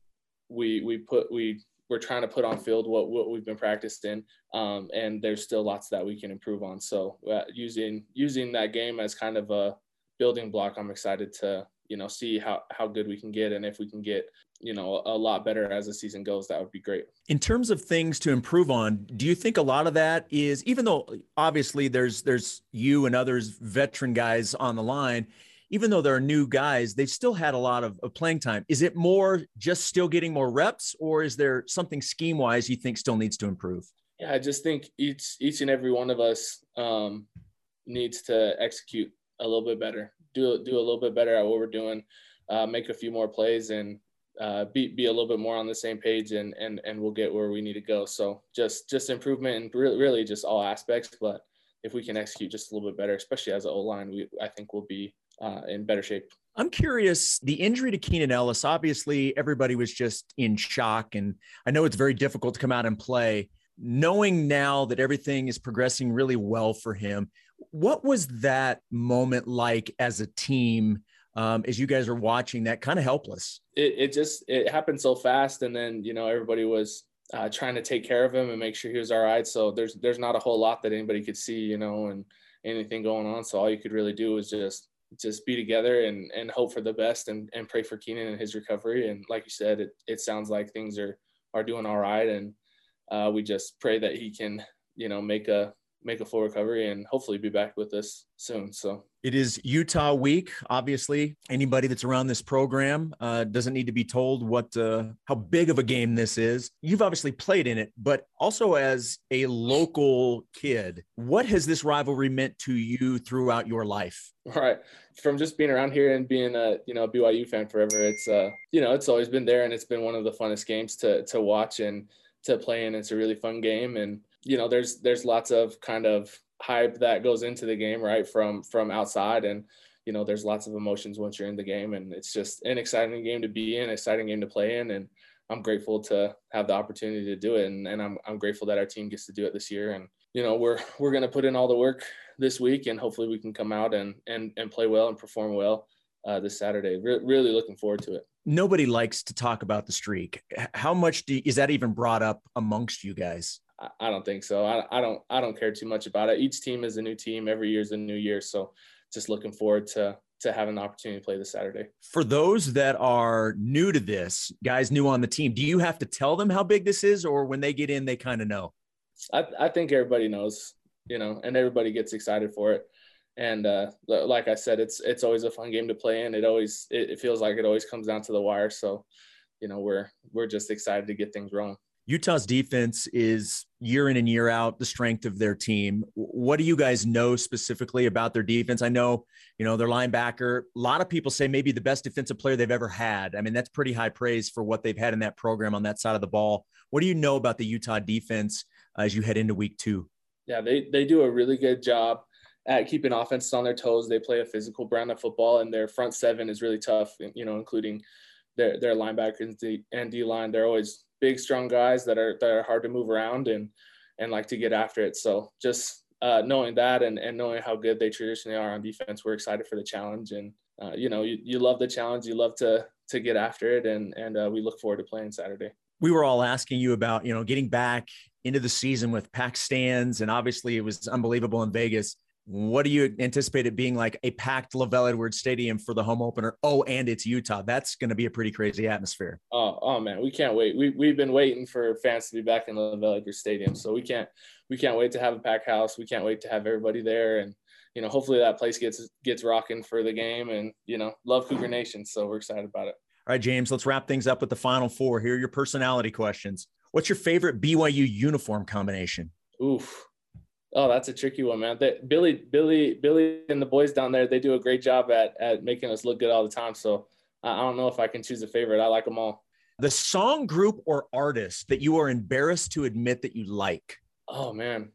we we put we we're trying to put on field what what we've been practicing, um, and there's still lots that we can improve on. So uh, using using that game as kind of a building block, I'm excited to you know see how how good we can get, and if we can get you know a lot better as the season goes, that would be great. In terms of things to improve on, do you think a lot of that is even though obviously there's there's you and others veteran guys on the line even though there are new guys, they've still had a lot of, of, playing time. Is it more just still getting more reps, or is there something scheme wise you think still needs to improve? Yeah, I just think each each and every one of us um, needs to execute a little bit better, do do a little bit better at what we're doing, uh, make a few more plays, and uh, be be a little bit more on the same page, and and and we'll get where we need to go. So just just improvement and really, really just all aspects, but if we can execute just a little bit better, especially as an O line, we I think we'll be uh, in better shape. I'm curious the injury to Keenan Ellis. Obviously, everybody was just in shock, and I know it's very difficult to come out and play. Knowing now that everything is progressing really well for him, what was that moment like as a team? Um, as you guys are watching that kind of helpless it, it just it happened so fast and then you know everybody was uh, trying to take care of him and make sure he was all right so there's there's not a whole lot that anybody could see you know and anything going on so all you could really do was just just be together and, and hope for the best and, and pray for Keenan and his recovery. And like you said, it, it sounds like things are, are doing all right. And uh, we just pray that he can, you know, make a, make a full recovery and hopefully be back with us soon. So it is Utah week. Obviously, anybody that's around this program uh, doesn't need to be told what uh, how big of a game this is. You've obviously played in it, but also as a local kid, what has this rivalry meant to you throughout your life? All right, from just being around here and being a you know a BYU fan forever, it's uh you know it's always been there and it's been one of the funnest games to to watch and to play in. It's a really fun game and you know there's there's lots of kind of hype that goes into the game right from from outside. And you know there's lots of emotions once you're in the game. And it's just an exciting game to be in exciting game to play in. And i'm grateful to have the opportunity to do it. And, and i'm i'm grateful that our team gets to do it this year. And you know we're we're to put in all the work this week. And hopefully we can come out and and and play well and perform well uh, this saturday. Re- really looking forward to it. Nobody likes to talk about the streak. How much do, is that even brought up amongst you guys I don't think so. I, I don't I don't care too much about it. Each team is a new team. Every year is a new year. So just looking forward to to having the opportunity to play this Saturday. For those that are new to this, guys new on the team, do you have to tell them how big this is, or when they get in, they kind of know? I, I think everybody knows, you know, and everybody gets excited for it. And uh, like I said, it's it's always a fun game to play in. It always it, it feels like it always comes down to the wire. So, you know, we're we're just excited to get things rolling. Utah's defense is year in and year out the strength of their team. What do you guys know specifically about their defense? I know, you know, their linebacker. A lot of people say maybe the best defensive player they've ever had. I mean, that's pretty high praise for what they've had in that program on that side of the ball. What do you know about the Utah defense uh, as you head into week two? Yeah, they, they do a really good job at keeping offenses on their toes. They play a physical brand of football, and their front seven is really tough, you know, including their, their linebackers and D line. They're always big, strong guys that are that are hard to move around and and like to get after it. So just uh, knowing that and, and knowing how good they traditionally are on defense, we're excited for the challenge. And uh, you know, you, you love the challenge, you love to to get after it, and and uh, we look forward to playing Saturday. We were all asking you about you know getting back into the season with packed stands, and obviously it was unbelievable in Vegas. What do you anticipate it being like a packed LaVell Edwards Stadium for the home opener? Oh, and it's Utah. That's going to be a pretty crazy atmosphere. Oh, oh man, we can't wait. We we've been waiting for fans to be back in LaVell Edwards Stadium, so we can't we can't wait to have a packed house. We can't wait to have everybody there, and you know, hopefully that place gets gets rocking for the game. And you know, love Cougar Nation, so we're excited about it. All right, James, let's wrap things up with the final four. Here are your personality questions. What's your favorite BYU uniform combination? Oof. Oh, that's a tricky one, man. They, Billy, Billy, Billy, and the boys down there, they do a great job at at making us look good all the time. So I don't know if I can choose a favorite. I like them all. The song group or artist that you are embarrassed to admit that you like. Oh man,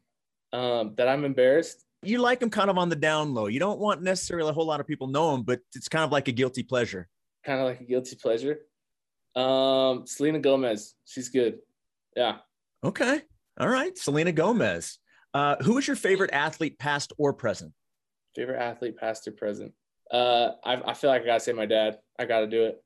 um, that I'm embarrassed. You like them kind of on the down low. You don't want necessarily a whole lot of people know them, but it's kind of like a guilty pleasure. Kind of like a guilty pleasure. Um, Selena Gomez, she's good. Yeah. Okay. All right, Selena Gomez. Uh, who is your favorite athlete, past or present? Favorite athlete, past or present? Uh, I, I feel like I gotta say my dad. I gotta do it.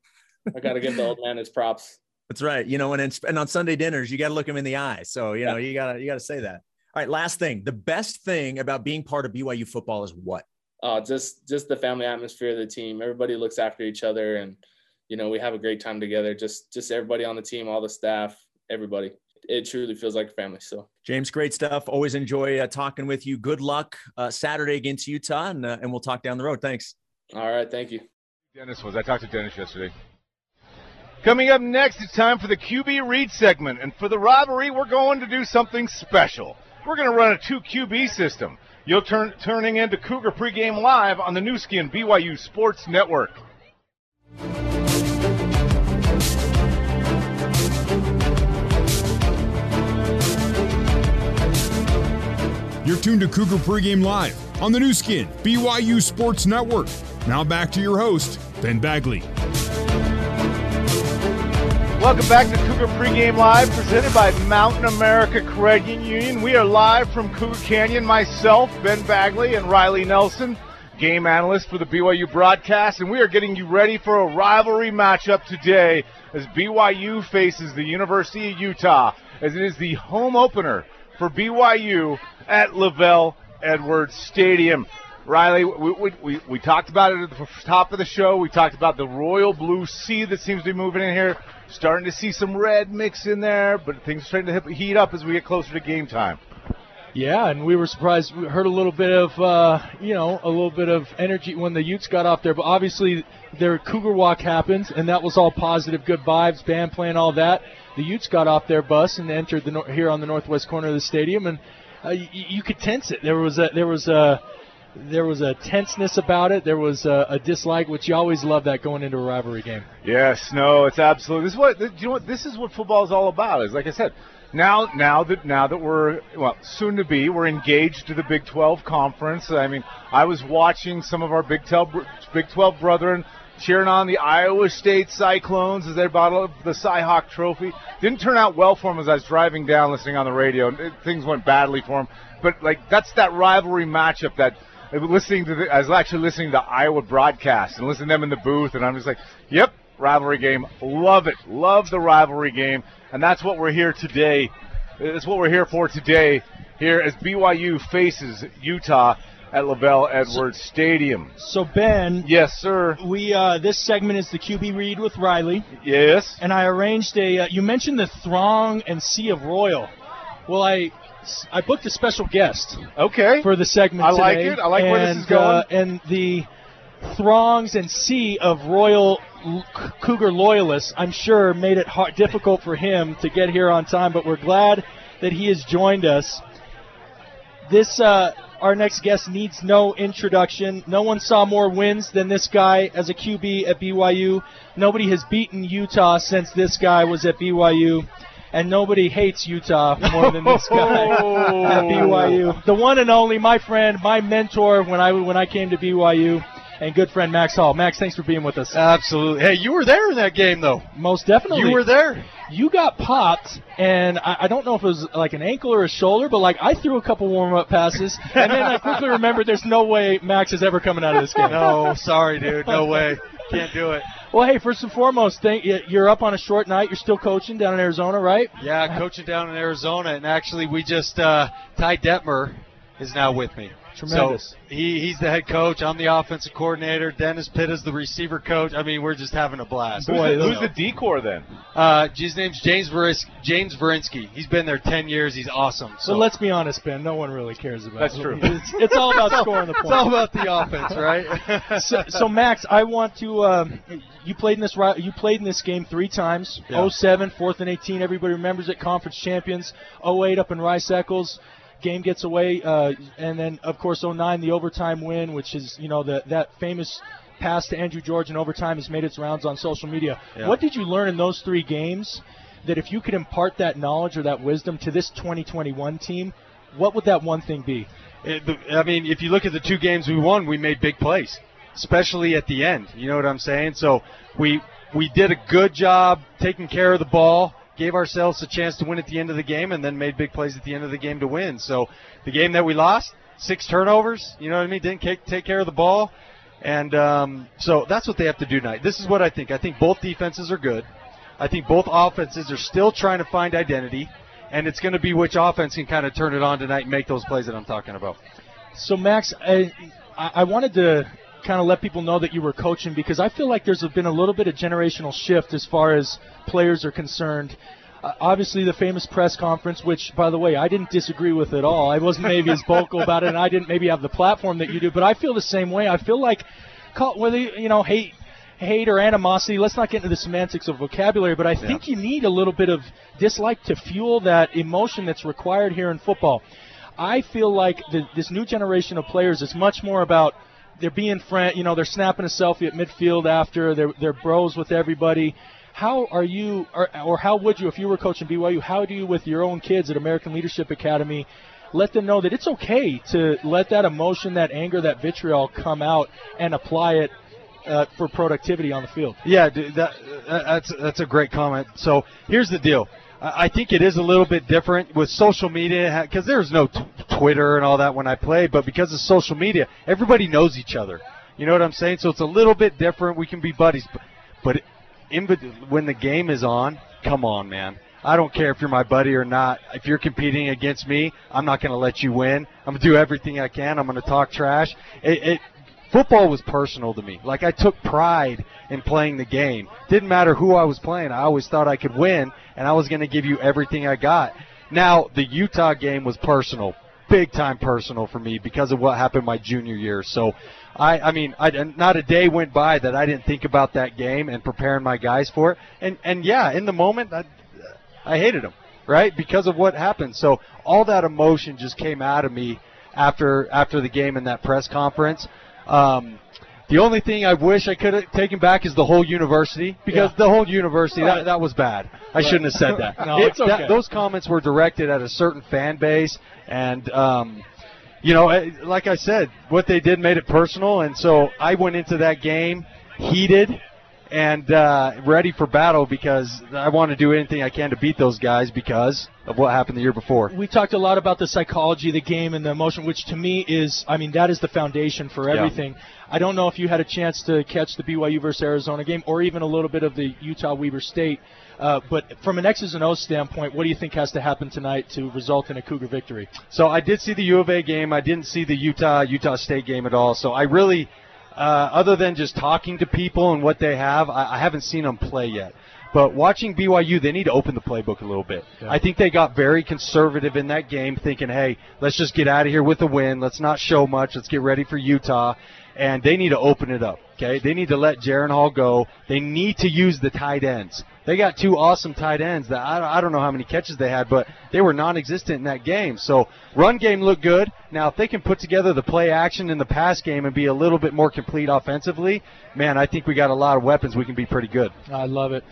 I gotta give the old man his props. That's right. You know, and, and on Sunday dinners, you got to look him in the eye. So, you know, yeah. you gotta, you gotta say that. All right. Last thing, the best thing about being part of BYU football is what? Oh, just, just the family atmosphere of the team. Everybody looks after each other and, you know, we have a great time together. Just, just everybody on the team, all the staff, everybody it truly feels like a family. So, James, great stuff. Always enjoy uh, talking with you. Good luck uh, Saturday against Utah, and, uh, and we'll talk down the road. Thanks. All right. Thank you. Dennis was. I talked to Dennis yesterday. Coming up next, it's time for the QB read segment. And for the rivalry, we're going to do something special. We're going to run a two QB system. You'll turn turning into Cougar pregame live on the Nu Skin BYU Sports Network. You're tuned to Cougar Pregame Live on the Nu Skin, BYU Sports Network. Now back to your host, Ben Bagley. Welcome back to Cougar Pregame Live, presented by Mountain America Credit Union. We are live from Cougar Canyon. Myself, Ben Bagley, and Riley Nelson, game analyst for the BYU broadcast, and we are getting you ready for a rivalry matchup today as BYU faces the University of Utah, as it is the home opener for BYU at LaVell Edwards Stadium. Riley, we, we, we, we, talked about it at the top of the show. We talked about the royal blue sea that seems to be moving in here. Starting to see some red mix in there, but things are starting to heat up as we get closer to game time. Yeah, and we were surprised. We heard a little bit of, uh, you know, a little bit of energy when the Utes got off there. But obviously, their Cougar Walk happened, and that was all positive, good vibes, band playing, all that. The Utes got off their bus and entered the here on the northwest corner of the stadium, and uh, you, you could tense it. There was a there was a there was a tenseness about it. There was a, a, dislike, which you always love that going into a rivalry game. Yes, no, it's absolutely. This is what you know. What this is what football is all about. Is like I said. Now, now that now that we're well, soon to be, we're engaged to the Big 12 conference. I mean, I was watching some of our Big 12 Big 12 brethren cheering on the Iowa State Cyclones as they battled the Cyhawk Trophy. Didn't turn out well for them as I was driving down, listening on the radio. Things went badly for them. But like that's that rivalry matchup that uh, listening to the, I was actually listening to Iowa broadcast and listening to them in the booth, and I'm just like, yep, rivalry game, love it, love the rivalry game, and that's what we're here today. That's what we're here for today. Here as BYU faces Utah at LaVell Edwards so, Stadium. So Ben, yes, sir. We uh, this segment is the QB read with Riley. Yes. And I arranged a. Uh, you mentioned the throng and sea of royal. Well, I I booked a special guest. Okay. For the segment I today. like it. I like and, where this is going. Uh, and the throngs and sea of royal Cougar loyalists, I'm sure, made it hard, difficult for him to get here on time. But we're glad that he has joined us. This uh, our next guest needs no introduction. No one saw more wins than this guy as a QB at BYU. Nobody has beaten Utah since this guy was at BYU and nobody hates Utah more than this guy at BYU. The one and only, my friend, my mentor when I when I came to BYU. And good friend Max Hall. Max, thanks for being with us. Absolutely. Hey, you were there in that game, though. Most definitely. You were there. You got popped, and I, I don't know if it was like an ankle or a shoulder, but like I threw a couple warm up passes, and then I quickly remembered there's no way Max is ever coming out of this game. No, sorry, dude. No way. Can't do it. Well, hey, first and foremost, thank, you. you're up on a short night. You're still coaching down in Arizona, right? Yeah, coaching down in Arizona, and actually, we just uh, Ty Detmer is now with me. Tremendous. So he, he's the head coach. I'm the offensive coordinator. Dennis Pitta is the receiver coach. I mean, we're just having a blast. Boy, who's, the, who's the decor then? Uh, his name's James Veris- James Verinsky. He's been there 10 years. He's awesome. So but let's be honest, Ben. No one really cares about. That's true. It's, it's all about scoring the points. It's all about the offense, right? so, so, Max, I want to. Um, you played in this. You played in this game three times. Yeah. 07, fourth and 18. Everybody remembers it. Conference champions. 08 up in Rice Eccles game gets away, uh, and then of course 09 the overtime win, which is you know the, that famous pass to Andrew George in overtime has made its rounds on social media. Yeah. What did you learn in those three games that if you could impart that knowledge or that wisdom to this 2021 team, what would that one thing be? It, I mean, if you look at the two games we won, we made big plays, especially at the end. You know what I'm saying? So we we did a good job taking care of the ball gave ourselves a chance to win at the end of the game and then made big plays at the end of the game to win. So the game that we lost, six turnovers, you know what I mean? Didn't take, take care of the ball. And um, so that's what they have to do tonight. This is what I think. I think both defenses are good. I think both offenses are still trying to find identity. And it's going to be which offense can kind of turn it on tonight and make those plays that I'm talking about. So, Max, I, I wanted to kind of let people know that you were coaching because I feel like there's been a little bit of generational shift as far as players are concerned. Uh, obviously, the famous press conference, which, by the way, I didn't disagree with at all. I wasn't maybe as vocal about it, and I didn't maybe have the platform that you do, but I feel the same way. I feel like, whether you know, hate, hate or animosity. Let's not get into the semantics of vocabulary, but I Yeah. think you need a little bit of dislike to fuel that emotion that's required here in football. I feel like the, this new generation of players is much more about they're being friend, you know, they're snapping a selfie at midfield after they're they're bros with everybody. How are you, or, or how would you, if you were coaching BYU, how do you, with your own kids at American Leadership Academy, let them know that it's okay to let that emotion, that anger, that vitriol come out and apply it uh, for productivity on the field? Yeah, dude, that, uh, that's that's a great comment. So here's the deal. I think it is a little bit different with social media because there's no t- Twitter and all that when I play, but because of social media, everybody knows each other. You know what I'm saying? So it's a little bit different. We can be buddies, but, but in, when the game is on, come on, man. I don't care if you're my buddy or not. If you're competing against me, I'm not going to let you win. I'm going to do everything I can. I'm going to talk trash. It, it, football was personal to me. Like I took pride in playing the game. Didn't matter who I was playing. I always thought I could win, and I was going to give you everything I got. Now the Utah game was personal, big time personal for me because of what happened my junior year. So, I, I mean, I, not a day went by that I didn't think about that game and preparing my guys for it. And and yeah, in the moment, I, I hated them, right, because of what happened. So all that emotion just came out of me after after the game in that press conference. Um, the only thing I wish I could have taken back is the whole university because Yeah. the whole university Right. that, that was bad. I Right. shouldn't have said that. No, It- it's okay. that- those comments were directed at a certain fan base, and um, you know, like I said, what they did made it personal, and so I went into that game heated and uh, ready for battle because I want to do anything I can to beat those guys because of what happened the year before. we talked a lot about the psychology of the game and the emotion, which to me is, I mean, that is the foundation for Yeah. everything. I don't know if you had a chance to catch the BYU versus Arizona game or even a little bit of the Utah Weber State, uh, but from an X's and O's standpoint, what do you think has to happen tonight to result in a Cougar victory? So I did see the U of A game. I didn't see the Utah Utah State game at all. So I really, uh, other than just talking to people and what they have, I, I haven't seen them play yet. But watching BYU, they need to open the playbook a little bit. Yeah. I think they got very conservative in that game, thinking, "Hey, let's just get out of here with a win. Let's not show much. Let's get ready for Utah." And they need to open it up. Okay, they need to let Jaren Hall go. They need to use the tight ends. They got two awesome tight ends that I, I don't know how many catches they had, but they were non-existent in that game. So run game looked good. Now, if they can put together the play action in the pass game and be a little bit more complete offensively, man, I think we got a lot of weapons. We can be pretty good. I love it.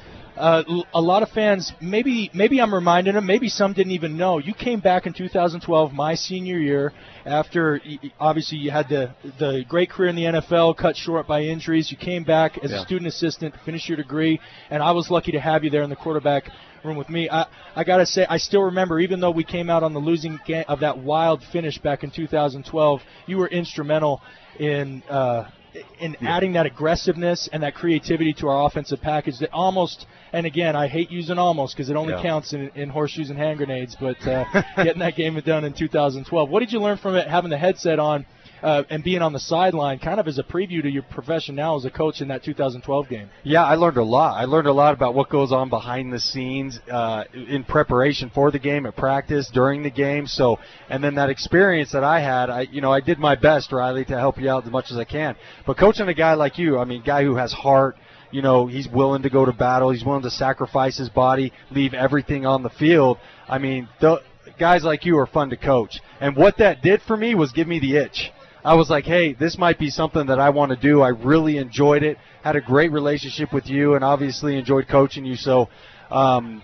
Uh, a lot of fans, maybe maybe I'm reminding them, maybe some didn't even know. You came back in 2012, my senior year, after obviously you had the the great career in the NFL cut short by injuries. You came back as yeah. a student assistant, finished your degree, and I was lucky to have you there in the quarterback room with me. I I gotta say, I still remember, even though we came out on the losing game of that wild finish back in 2012, you were instrumental in. Uh, in yeah. adding that aggressiveness and that creativity to our offensive package that almost and again I hate using almost because it only yeah. counts in, in, horseshoes and hand grenades but uh, getting that game done in 2012 what did you learn from it having the headset on uh, and being on the sideline, kind of as a preview to your profession now as a coach in that 2012 game? Yeah, I learned a lot. I learned a lot about what goes on behind the scenes uh, in preparation for the game, at practice, during the game. So, and then that experience that I had, I you know I did my best, Riley, to help you out as much as I can. But coaching a guy like you, I mean, guy who has heart you know, he's willing to go to battle. He's willing to sacrifice his body, leave everything on the field. I mean, the, guys like you are fun to coach. And what that did for me was give me the itch. I was like, hey, this might be something that I want to do. I really enjoyed it. Had a great relationship with you, and obviously enjoyed coaching you. So, um,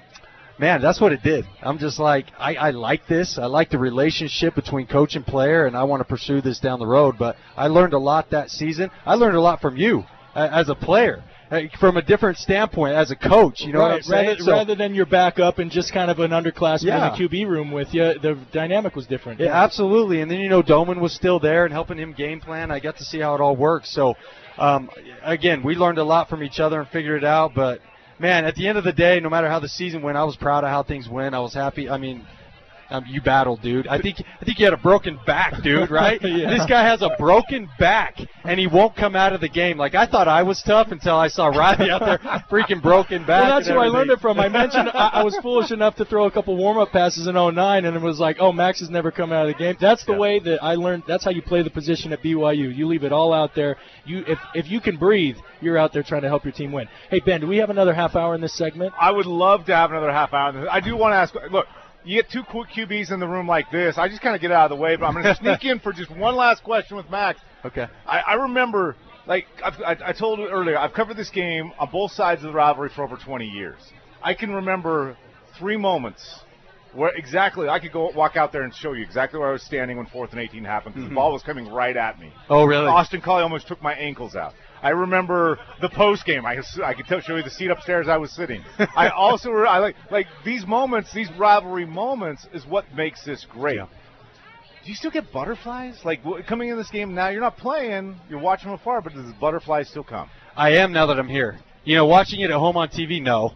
man, that's what it did. I'm just like, I, I like this. I like the relationship between coach and player, and I want to pursue this down the road. But I learned a lot that season. I learned a lot from you as a player from a different standpoint as a coach. You know right, what I'm saying? Rather, so, rather than your backup and just kind of an underclassman yeah. in the QB room with you, the dynamic was different. Yeah, absolutely. And then you know Doman was still there and helping him game plan. I got to see how it all works. So um, again, we learned a lot from each other and figured it out. But man, at the end of the day, no matter how the season went, I was proud of how things went. I was happy. I mean, um, you battled, dude. I think I think you had a broken back, dude. Right? yeah. This guy has a broken back, and he won't come out of the game. Like I thought I was tough until I saw Riley out there freaking broken back. Well, that's who I learned it from. I mentioned I, I, was foolish enough to throw a couple warm up passes in 09, and it was like, oh, Max has never come out of the game. That's the yeah. way that I learned. That's how you play the position at BYU. You leave it all out there. You if if you can breathe, you're out there trying to help your team win. Hey Ben, do we have another half hour in this segment? I would love to have another half hour. I do want to ask. Look you get two QBs in the room like this, I just kind of get out of the way. But I'm going to sneak in for just one last question with Max. Okay. I, I remember, like I, I told you earlier, I've covered this game on both sides of the rivalry for over 20 years. I can remember three moments where exactly I could go walk out there and show you exactly where I was standing when fourth and 18 happened because mm-hmm. the ball was coming right at me. Oh, really? Austin Collie almost took my ankles out. I remember the post game. I I could tell, show you the seat upstairs I was sitting. I also I like like these moments, these rivalry moments, is what makes this great. Yeah. Do you still get butterflies? Like coming in this game now, you're not playing, you're watching from afar, but does butterflies still come? I am now that I'm here. You know, watching it at home on TV, no.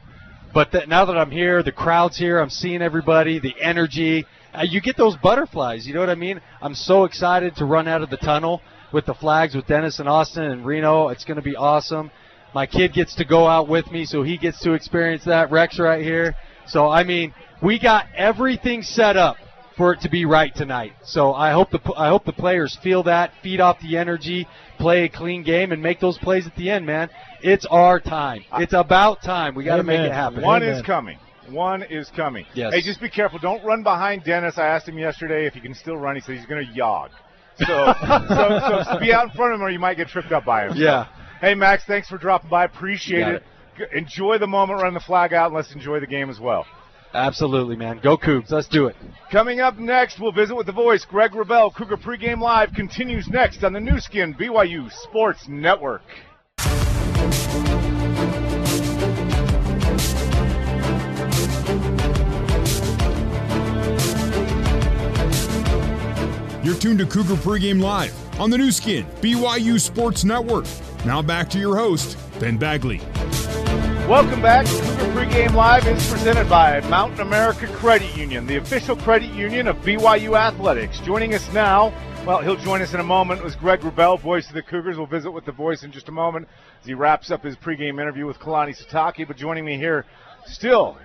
But th- now that I'm here, the crowd's here, I'm seeing everybody, the energy. Uh, you get those butterflies. You know what I mean? I'm so excited to run out of the tunnel with the flags with Dennis and Austin and Reno. It's going to be awesome. My kid gets to go out with me, so he gets to experience that. Rex right here. So I mean, we got everything set up for it to be right tonight. So I hope the I hope the players feel that, feed off the energy, play a clean game, and make those plays at the end, man. It's our time. It's about time. We got to make it happen. One Amen. is coming. One is coming. Yes. Hey, just be careful. Don't run behind Dennis. I asked him yesterday if he can still run. He said he's going to jog. So, so, so be out in front of him, or you might get tripped up by him. Yeah. Hey, Max, thanks for dropping by. Appreciate it. it. Enjoy the moment, run the flag out, and let's enjoy the game as well. Absolutely, man. Go Cougs. Let's do it. Coming up next, we'll visit with the voice, Greg Wrubell. Cougar Pregame Live continues next on the Nu Skin BYU Sports Network. You're tuned to Cougar Pregame Live on the Nu Skin, BYU Sports Network. Now back to your host, Ben Bagley. Welcome back. Cougar Pregame Live is presented by Mountain America Credit Union, the official credit union of BYU Athletics. Joining us now, well, he'll join us in a moment, was Greg Wrubell, voice of the Cougars. We'll visit with the voice in just a moment as he wraps up his pregame interview with Kalani Sitake. But joining me here, still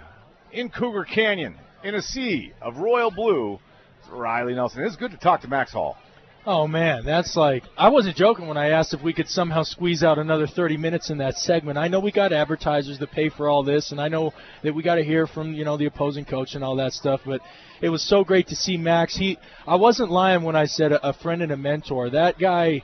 in Cougar Canyon, in a sea of royal blue, Riley Nelson. It's good to talk to Max Hall. Oh man, that's like I wasn't joking when I asked if we could somehow squeeze out another 30 minutes in that segment. I know we got advertisers that pay for all this, and I know that we got to hear from you know the opposing coach and all that stuff. But it was so great to see Max. He, I wasn't lying when I said a, a friend and a mentor. That guy.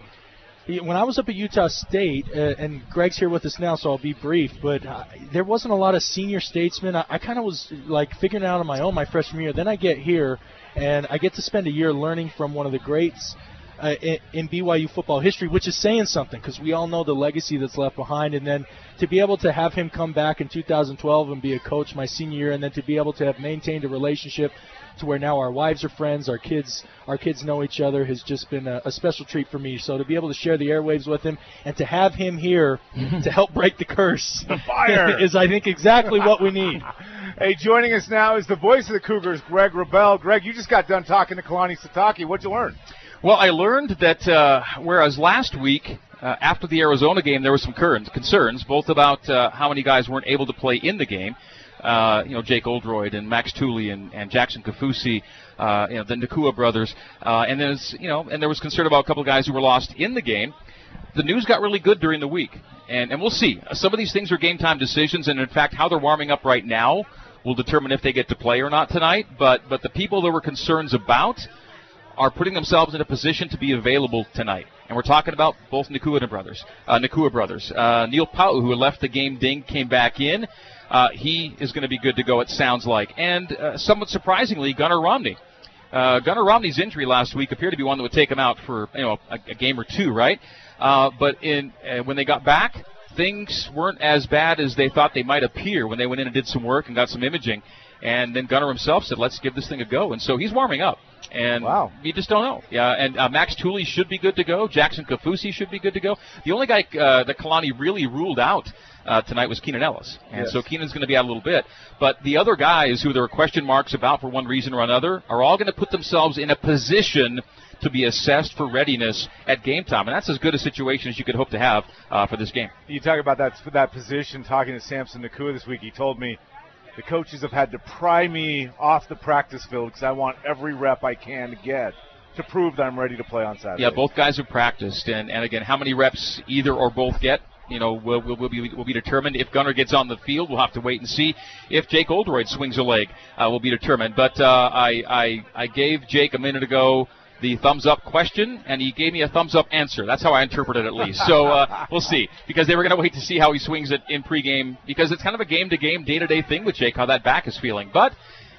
He, when I was up at Utah State, uh, and Greg's here with us now, so I'll be brief. But uh, there wasn't a lot of senior statesmen. I, I kind of was like figuring it out on my own my freshman year. Then I get here, and I get to spend a year learning from one of the greats uh, in, in BYU football history, which is saying something because we all know the legacy that's left behind. And then to be able to have him come back in 2012 and be a coach my senior year, and then to be able to have maintained a relationship to where now our wives are friends, our kids, our kids know each other, has just been a, a special treat for me. So to be able to share the airwaves with him and to have him here to help break the curse, the fire, is I think exactly what we need. Hey, joining us now is the voice of the Cougars, Greg Wrubell. Greg, you just got done talking to Kalani Sitake. What'd you learn? Well, I learned that uh, whereas last week, uh, after the Arizona game, there were some current concerns, both about uh, how many guys weren't able to play in the game. Uh, you know, Jake Oldroyd and Max Tooley and, and Jackson Kafusi, uh, you know, the Nacua brothers, uh, and there's, you know, and there was concern about a couple of guys who were lost in the game. The news got really good during the week, and and we'll see. Some of these things are game time decisions, and in fact, how they're warming up right now will determine if they get to play or not tonight. But but the people there were concerns about are putting themselves in a position to be available tonight. And we're talking about both Nacua brothers. Uh, Nacua brothers. Uh, Neil Pau'u, who left the game ding, came back in. Uh, he is going to be good to go, it sounds like. And uh, somewhat surprisingly, Gunnar Romney. Uh, Gunnar Romney's injury last week appeared to be one that would take him out for you know a, a game or two, right? Uh, but in uh, when they got back, things weren't as bad as they thought they might appear when they went in and did some work and got some imaging. And then Gunnar himself said, "Let's give this thing a go." And so he's warming up. And wow. you just don't know. Yeah, and uh, Max Tooley should be good to go. Jackson Kafusi should be good to go. The only guy uh, that Kalani really ruled out uh, tonight was Keenan Ellis, and Yes. so Keenan's going to be out a little bit. But the other guys who there are question marks about for one reason or another are all going to put themselves in a position to be assessed for readiness at game time, and that's as good a situation as you could hope to have uh, for this game. You talk about that that position. Talking to Samson Nacua this week, he told me the coaches have had to pry me off the practice field because I want every rep I can to get to prove that I'm ready to play on Saturday. Yeah, both guys have practiced, and, and again, how many reps either or both get, you know, will, will, will be will be determined. If Gunnar gets on the field, we'll have to wait and see. If Jake Oldroyd swings a leg, uh, will be determined. But uh, I, I I gave Jake a minute ago the thumbs up question, and he gave me a thumbs up answer. That's how I interpret it, at least. So uh, we'll see, because they were going to wait to see how he swings it in pregame, because it's kind of a game-to-game, day-to-day thing with Jake, how that back is feeling. But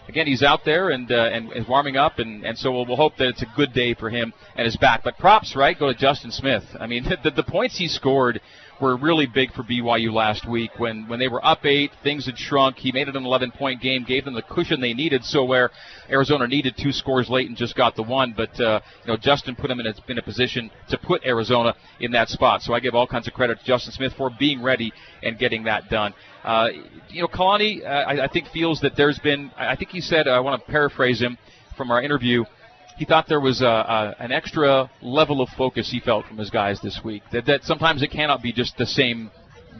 again, he's out there and uh, and is warming up, and, and so we'll, we'll hope that it's a good day for him and his back. But props, right, go to Justin Smith. I mean, the, the points he scored were really big for BYU last week when when they were up eight, things had shrunk. He made it an 11 point game, gave them the cushion they needed. So where Arizona needed two scores late and just got the one, but uh, you know Justin put him in a, in a position to put Arizona in that spot. So I give all kinds of credit to Justin Smith for being ready and getting that done. Uh, you know, Kalani, uh, I, I think feels that there's been. I think he said. I want to paraphrase him from our interview. He thought there was a, a, an extra level of focus he felt from his guys this week. That, that sometimes it cannot be just the same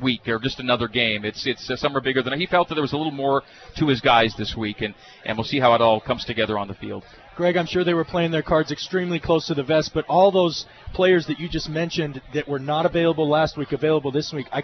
week or just another game. It's it's uh, some are bigger than he felt that there was a little more to his guys this week, and and we'll see how it all comes together on the field. Greg, I'm sure they were playing their cards extremely close to the vest, but all those players that you just mentioned that were not available last week, available this week, I,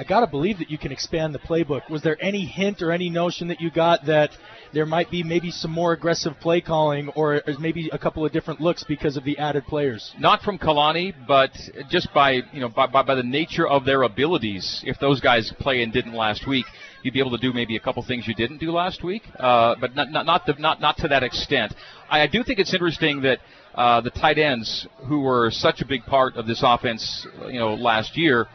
I got to believe that you can expand the playbook. Was there any hint or any notion that you got that there might be maybe some more aggressive play calling or maybe a couple of different looks because of the added players? Not from Kalani, but just by you know by, by, by the nature of their abilities. If those guys play and didn't last week, you'd be able to do maybe a couple things you didn't do last week, uh, but not not not, the, not not to that extent. I, I do think it's interesting that uh, the tight ends, who were such a big part of this offense, you know, last year.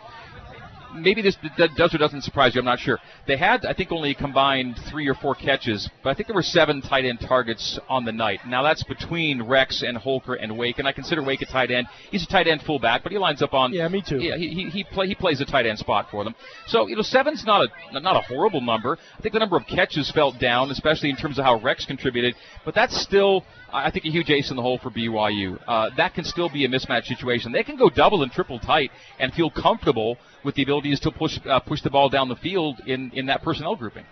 Maybe this does or doesn't surprise you. I'm not sure. They had, I think, only combined three or four catches, but I think there were seven tight end targets on the night. Now that's between Rex and Holker and Wake, and I consider Wake a tight end. He's a tight end fullback, but he lines up on. Yeah, me too. Yeah, he he he, play, he plays a tight end spot for them. So you know, seven's not a not a horrible number. I think the number of catches felt down, especially in terms of how Rex contributed, but that's still. I think a huge ace in the hole for BYU. Uh, that can still be a mismatch situation. They can go double and triple tight and feel comfortable with the ability to still push uh, push the ball down the field in, in that personnel grouping.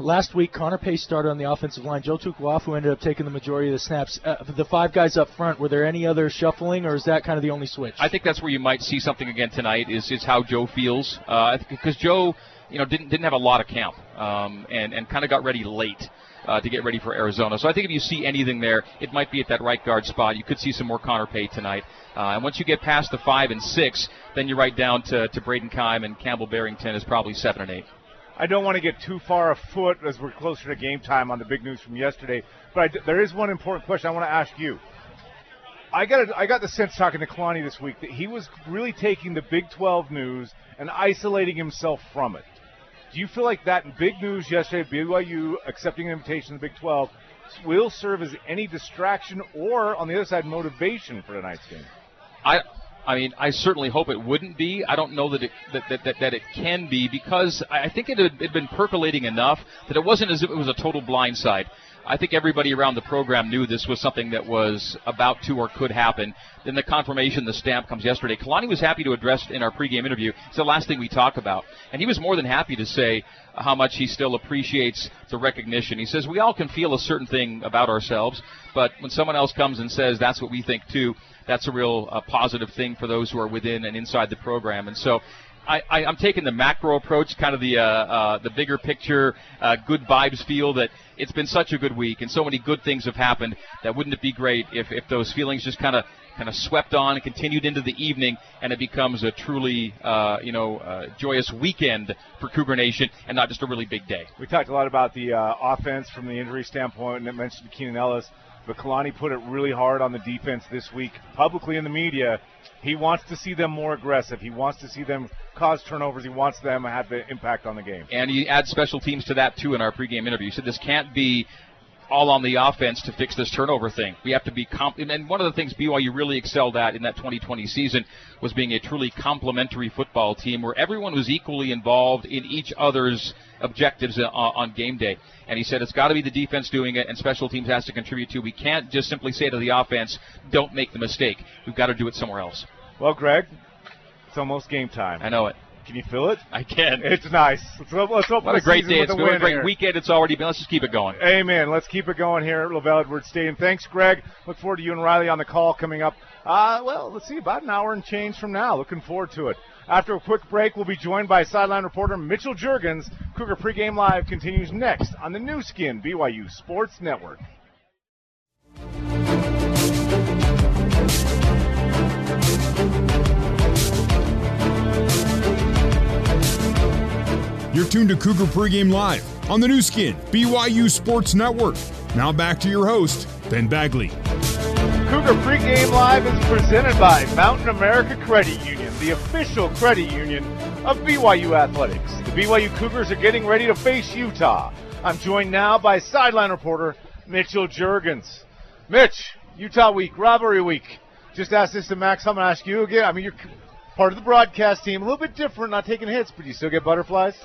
last week Connor Pace started on the offensive line. Joe Tukuafu ended up taking the majority of the snaps. Uh, the five guys up front, were there any other shuffling, or is that kind of the only switch? I think that's where you might see something again tonight. Is is how Joe feels uh, because Joe, you know, didn't didn't have a lot of camp um, and and kind of got ready late. Uh, to get ready for Arizona. So I think if you see anything there, it might be at that right guard spot. You could see some more Connor Pay tonight. Uh, and once you get past the five and six, then you're right down to, to Braden Keim and Campbell Barrington is probably seven and eight. I don't want to get too far afoot as we're closer to game time on the big news from yesterday, but there is one important question I want to ask you. I got a, I got the sense talking to Kalani this week that he was really taking the Big 12 news and isolating himself from it. Do you feel like that big news yesterday, BYU accepting an invitation to the Big 12, will serve as any distraction or, on the other side, motivation for tonight's game? I. I mean, I certainly hope it wouldn't be. I don't know that it that, that, that, that it can be because I think it had, it had been percolating enough that it wasn't as if it was a total blindside. I think everybody around the program knew this was something that was about to or could happen. Then the confirmation, the stamp comes yesterday. Kalani was happy to address in our pregame interview. It's the last thing we talk about. And he was more than happy to say how much he still appreciates the recognition. He says, We all can feel a certain thing about ourselves, but when someone else comes and says that's what we think too, that's a real uh, positive thing for those who are within and inside the program. And so I, I, am taking the macro approach, kind of the uh, uh, the bigger picture, uh, good vibes feel that it's been such a good week and so many good things have happened that wouldn't it be great if, if those feelings just kind of kind of swept on and continued into the evening and it becomes a truly uh, you know uh, joyous weekend for Cougar Nation and not just a really big day. We talked a lot about the uh, offense from the injury standpoint and it mentioned Keenan Ellis. But Kalani put it really hard on the defense this week, publicly in the media. He wants to see them more aggressive. He wants to see them cause turnovers. He wants them to have the impact on the game. And he adds special teams to that too in our pregame interview. He said this can't be all on the offense to fix this turnover thing. We have to be comp- and one of the things BYU really excelled at in that 2020 season was being a truly complementary football team where everyone was equally involved in each other's objectives uh, on game day. And he said it's got to be the defense doing it and special teams has to contribute too. We can't just simply say to the offense, "Don't make the mistake." We've got to do it somewhere else. Well, Greg, it's almost game time. I know it. Can you feel it? I can. It's nice. Let's, let's open what a great day. It's been a great here. weekend. It's already been. Let's just keep it going. Amen. Let's keep it going here at LaVell Edwards Stadium. Thanks, Greg. Look forward to you and Riley on the call coming up. Uh, well, let's see, about an hour and change from now. Looking forward to it. After a quick break, we'll be joined by sideline reporter Mitchell Juergens. Cougar Pregame Live continues next on the Nu Skin BYU Sports Network. You're tuned to Cougar Pregame Live on the Nu Skin, BYU Sports Network. Now back to your host, Ben Bagley. Cougar Pregame Live is presented by Mountain America Credit Union, the official credit union of BYU Athletics. The BYU Cougars are getting ready to face Utah. I'm joined now by sideline reporter Mitchell Juergens. Mitch, Utah week, rivalry week. Just asked this to Max. I'm going to ask you again. I mean, you're part of the broadcast team, a little bit different, not taking hits, but you still get butterflies?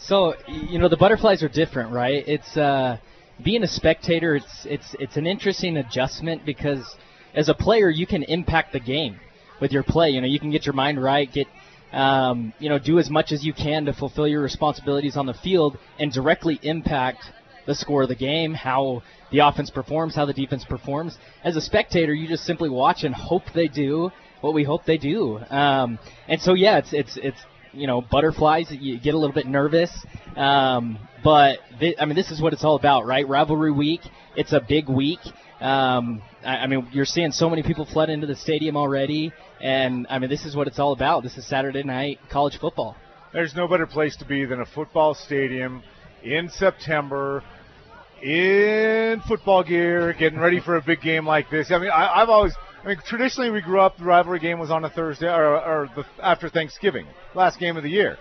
So you know the butterflies are different, right? It's uh, being a spectator. It's it's it's an interesting adjustment because as a player you can impact the game with your play. You know you can get your mind right, get um, you know do as much as you can to fulfill your responsibilities on the field and directly impact the score of the game, how the offense performs, how the defense performs. As a spectator, you just simply watch and hope they do what we hope they do. Um, and so yeah, it's it's it's you know butterflies. You get a little bit nervous, um, but th- I mean this is what it's all about, right? Rivalry week. It's a big week. Um, I, I mean you're seeing so many people flood into the stadium already, and I mean this is what it's all about. This is Saturday night college football. There's no better place to be than a football stadium in September in football gear, getting ready for a big game like this. I mean, I, I've always I mean, traditionally we grew up the rivalry game was on a Thursday or, or the, after Thanksgiving, last game of the year.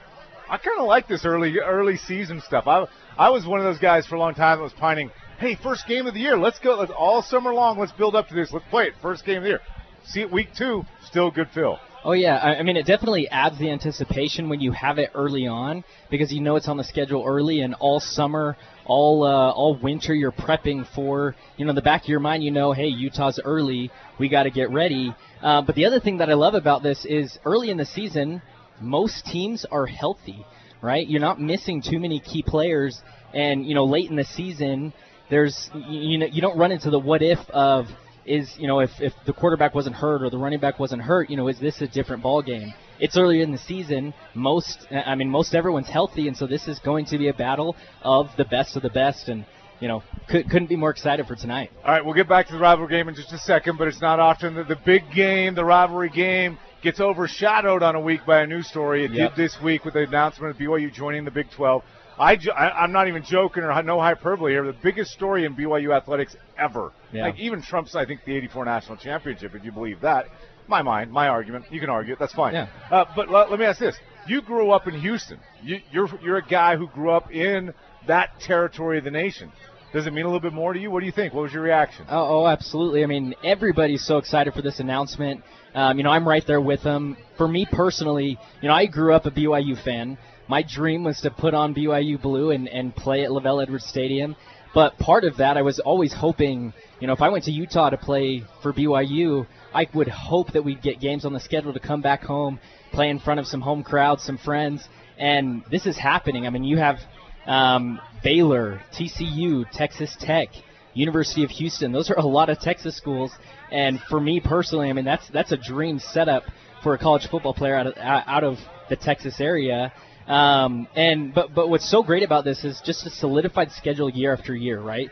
I kind of like this early early season stuff. I I was one of those guys for a long time that was pining. Hey, first game of the year, let's go. Let's, all summer long, let's build up to this. Let's play it. First game of the year. See it week two, still good feel. Oh yeah, I mean it definitely adds the anticipation when you have it early on because you know it's on the schedule early and all summer, all uh, all winter you're prepping for. You know, in the back of your mind, you know, hey, Utah's early, we got to get ready. Uh, but the other thing that I love about this is early in the season, most teams are healthy right? You're not missing too many key players, and you know late in the season, there's you, you know you don't run into the what if of is you know if if the quarterback wasn't hurt or the running back wasn't hurt, you know is this a different ball game? It's earlier in the season. Most I mean most everyone's healthy, and so this is going to be a battle of the best of the best, and you know, could, couldn't be more excited for tonight. All right, we'll get back to the rivalry game in just a second, but it's not often that the big game, the rivalry game, gets overshadowed on a week by a news story. It Yep. did this week with the announcement of BYU joining the Big 12. I, I, am not even joking or no hyperbole here. The biggest story in BYU athletics ever. Yeah. Like even trumps, I think, the '84 national championship. If you believe that, my mind, my argument. You can argue it. That's fine. Yeah. Uh, but let, let me ask this: You grew up in Houston. You, you're you're a guy who grew up in that territory of the nation. Does it mean a little bit more to you? What do you think? What was your reaction? Oh, oh, absolutely. I mean, everybody's so excited for this announcement. Um, you know, I'm right there with them. For me personally, you know, I grew up a BYU fan. My dream was to put on BYU blue and, and play at LaVell Edwards Stadium. But part of that, I was always hoping, you know, if I went to Utah to play for BYU, I would hope that we'd get games on the schedule to come back home, play in front of some home crowds, some friends. And this is happening. I mean, you have um, Baylor, TCU, Texas Tech, University of Houston. Those are a lot of Texas schools, and for me personally, I mean that's that's a dream setup for a college football player out of out of the Texas area. Um, and but but what's so great about this is just a solidified schedule year after year, right?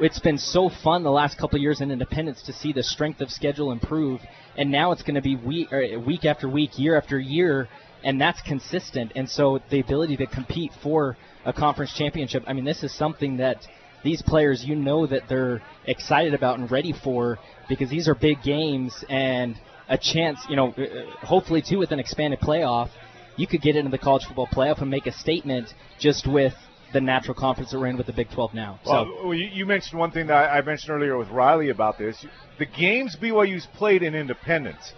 It's been so fun the last couple years in Independence to see the strength of schedule improve, and now it's going to be week week after week, year after year, and that's consistent. And so the ability to compete for a conference championship, I mean, this is something that these players, you know, that they're excited about and ready for because these are big games and a chance, you know, uh, hopefully too with an expanded playoff, you could get into the college football playoff and make a statement just with the natural conference that we're in with the Big 12 now. Well, well, you, mentioned one thing that I, I mentioned earlier with Riley about this. The games BYU's played in Independence,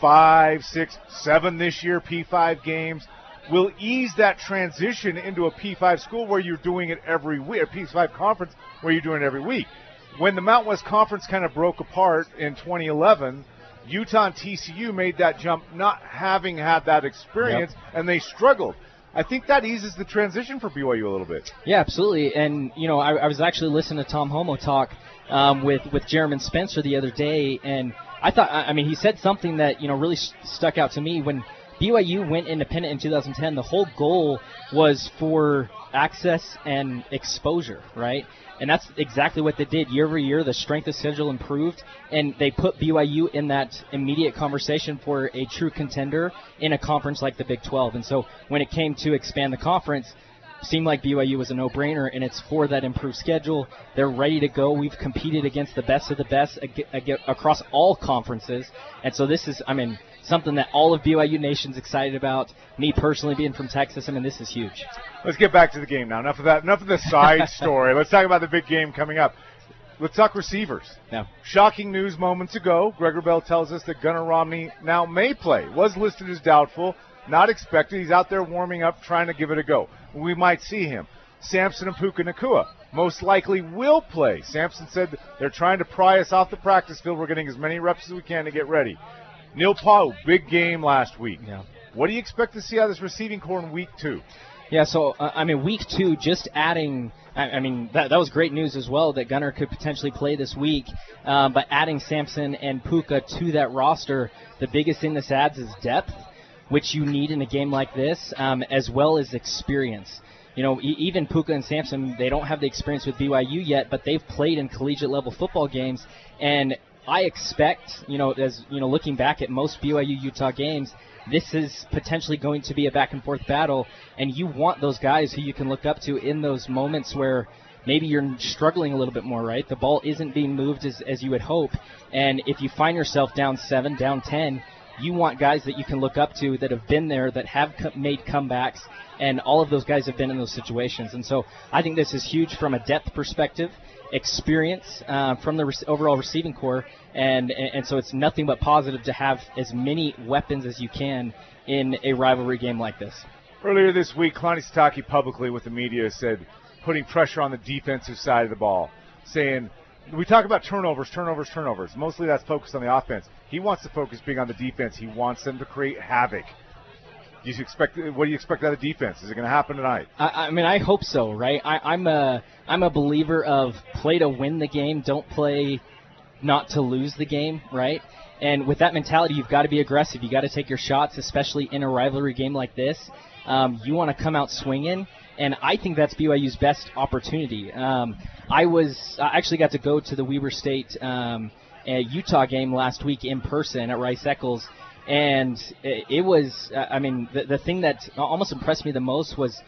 five, six, seven this year, P5 games, will ease that transition into a P5 school where you're doing it every week, a P5 conference where you're doing it every week. When the Mountain West Conference kind of broke apart in 2011, Utah and TCU made that jump not having had that experience, and they struggled. I think that eases the transition for BYU a little bit. Yeah, absolutely. And you know, I, I was actually listening to Tom Holmoe talk um, with with Jeremy Spencer the other day, and I thought, I I mean, he said something that you know really st- stuck out to me when BYU went independent in 2010. The whole goal was for access and exposure, right? And that's exactly what they did. Year over year, the strength of schedule improved, and they put BYU in that immediate conversation for a true contender in a conference like the Big 12. And so when it came to expand the conference, seemed like BYU was a no-brainer, and it's for that improved schedule. They're ready to go. We've competed against the best of the best ag- ag- across all conferences, and so this is, I mean, something that all of BYU Nation's excited about. Me personally, being from Texas, I mean, this is huge. Let's get back to the game now. Enough of that. Enough of the side story. Let's talk about the big game coming up. Let's talk receivers. Yeah. Shocking news moments ago. Greg Wrubell tells us that Gunnar Romney now may play. Was listed as doubtful, not expected. He's out there warming up, trying to give it a go. We might see him. Samson and Puka Nacua most likely will play. Samson said they're trying to pry us off the practice field. We're getting as many reps as we can to get ready. Neil Pau, big game last week. Yeah. What do you expect to see out of this receiving corps in week two? Yeah, so uh, I mean, week two, just adding. I, I mean, that, that was great news as well that Gunnar could potentially play this week. Um, but adding Samson and Puka to that roster, the biggest thing this adds is depth, which you need in a game like this, um, as well as experience. You know, e- even Puka and Samson, they don't have the experience with BYU yet, but they've played in collegiate level football games, and I expect, you know, as you know, looking back at most BYU Utah games, this is potentially going to be a back and forth battle, and you want those guys who you can look up to in those moments where maybe you're struggling a little bit more, right? The ball isn't being moved as, as you would hope, and if you find yourself down seven, down ten, you want guys that you can look up to that have been there, that have co- made comebacks, and all of those guys have been in those situations. And so I think this is huge from a depth perspective, experience uh, from the re- overall receiving corps, and, and and so it's nothing but positive to have as many weapons as you can in a rivalry game like this. Earlier this week, Kalani Sitake publicly with the media said putting pressure on the defensive side of the ball, saying we talk about turnovers, turnovers, turnovers. Mostly that's focused on the offense. He wants to focus big on the defense. He wants them to create havoc. Do you expect? What do you expect out of defense? Is it going to happen tonight? I, I mean, I hope so. Right? I, I'm a I'm a believer of play to win the game. Don't play not to lose the game. Right? And with that mentality, you've got to be aggressive. You got to take your shots, especially in a rivalry game like this. Um, you want to come out swinging, and I think that's BYU's best opportunity. Um, I was I actually got to go to the Weber State um, Utah game last week in person at Rice Eccles, and it, was I mean the, the thing that almost impressed me the most was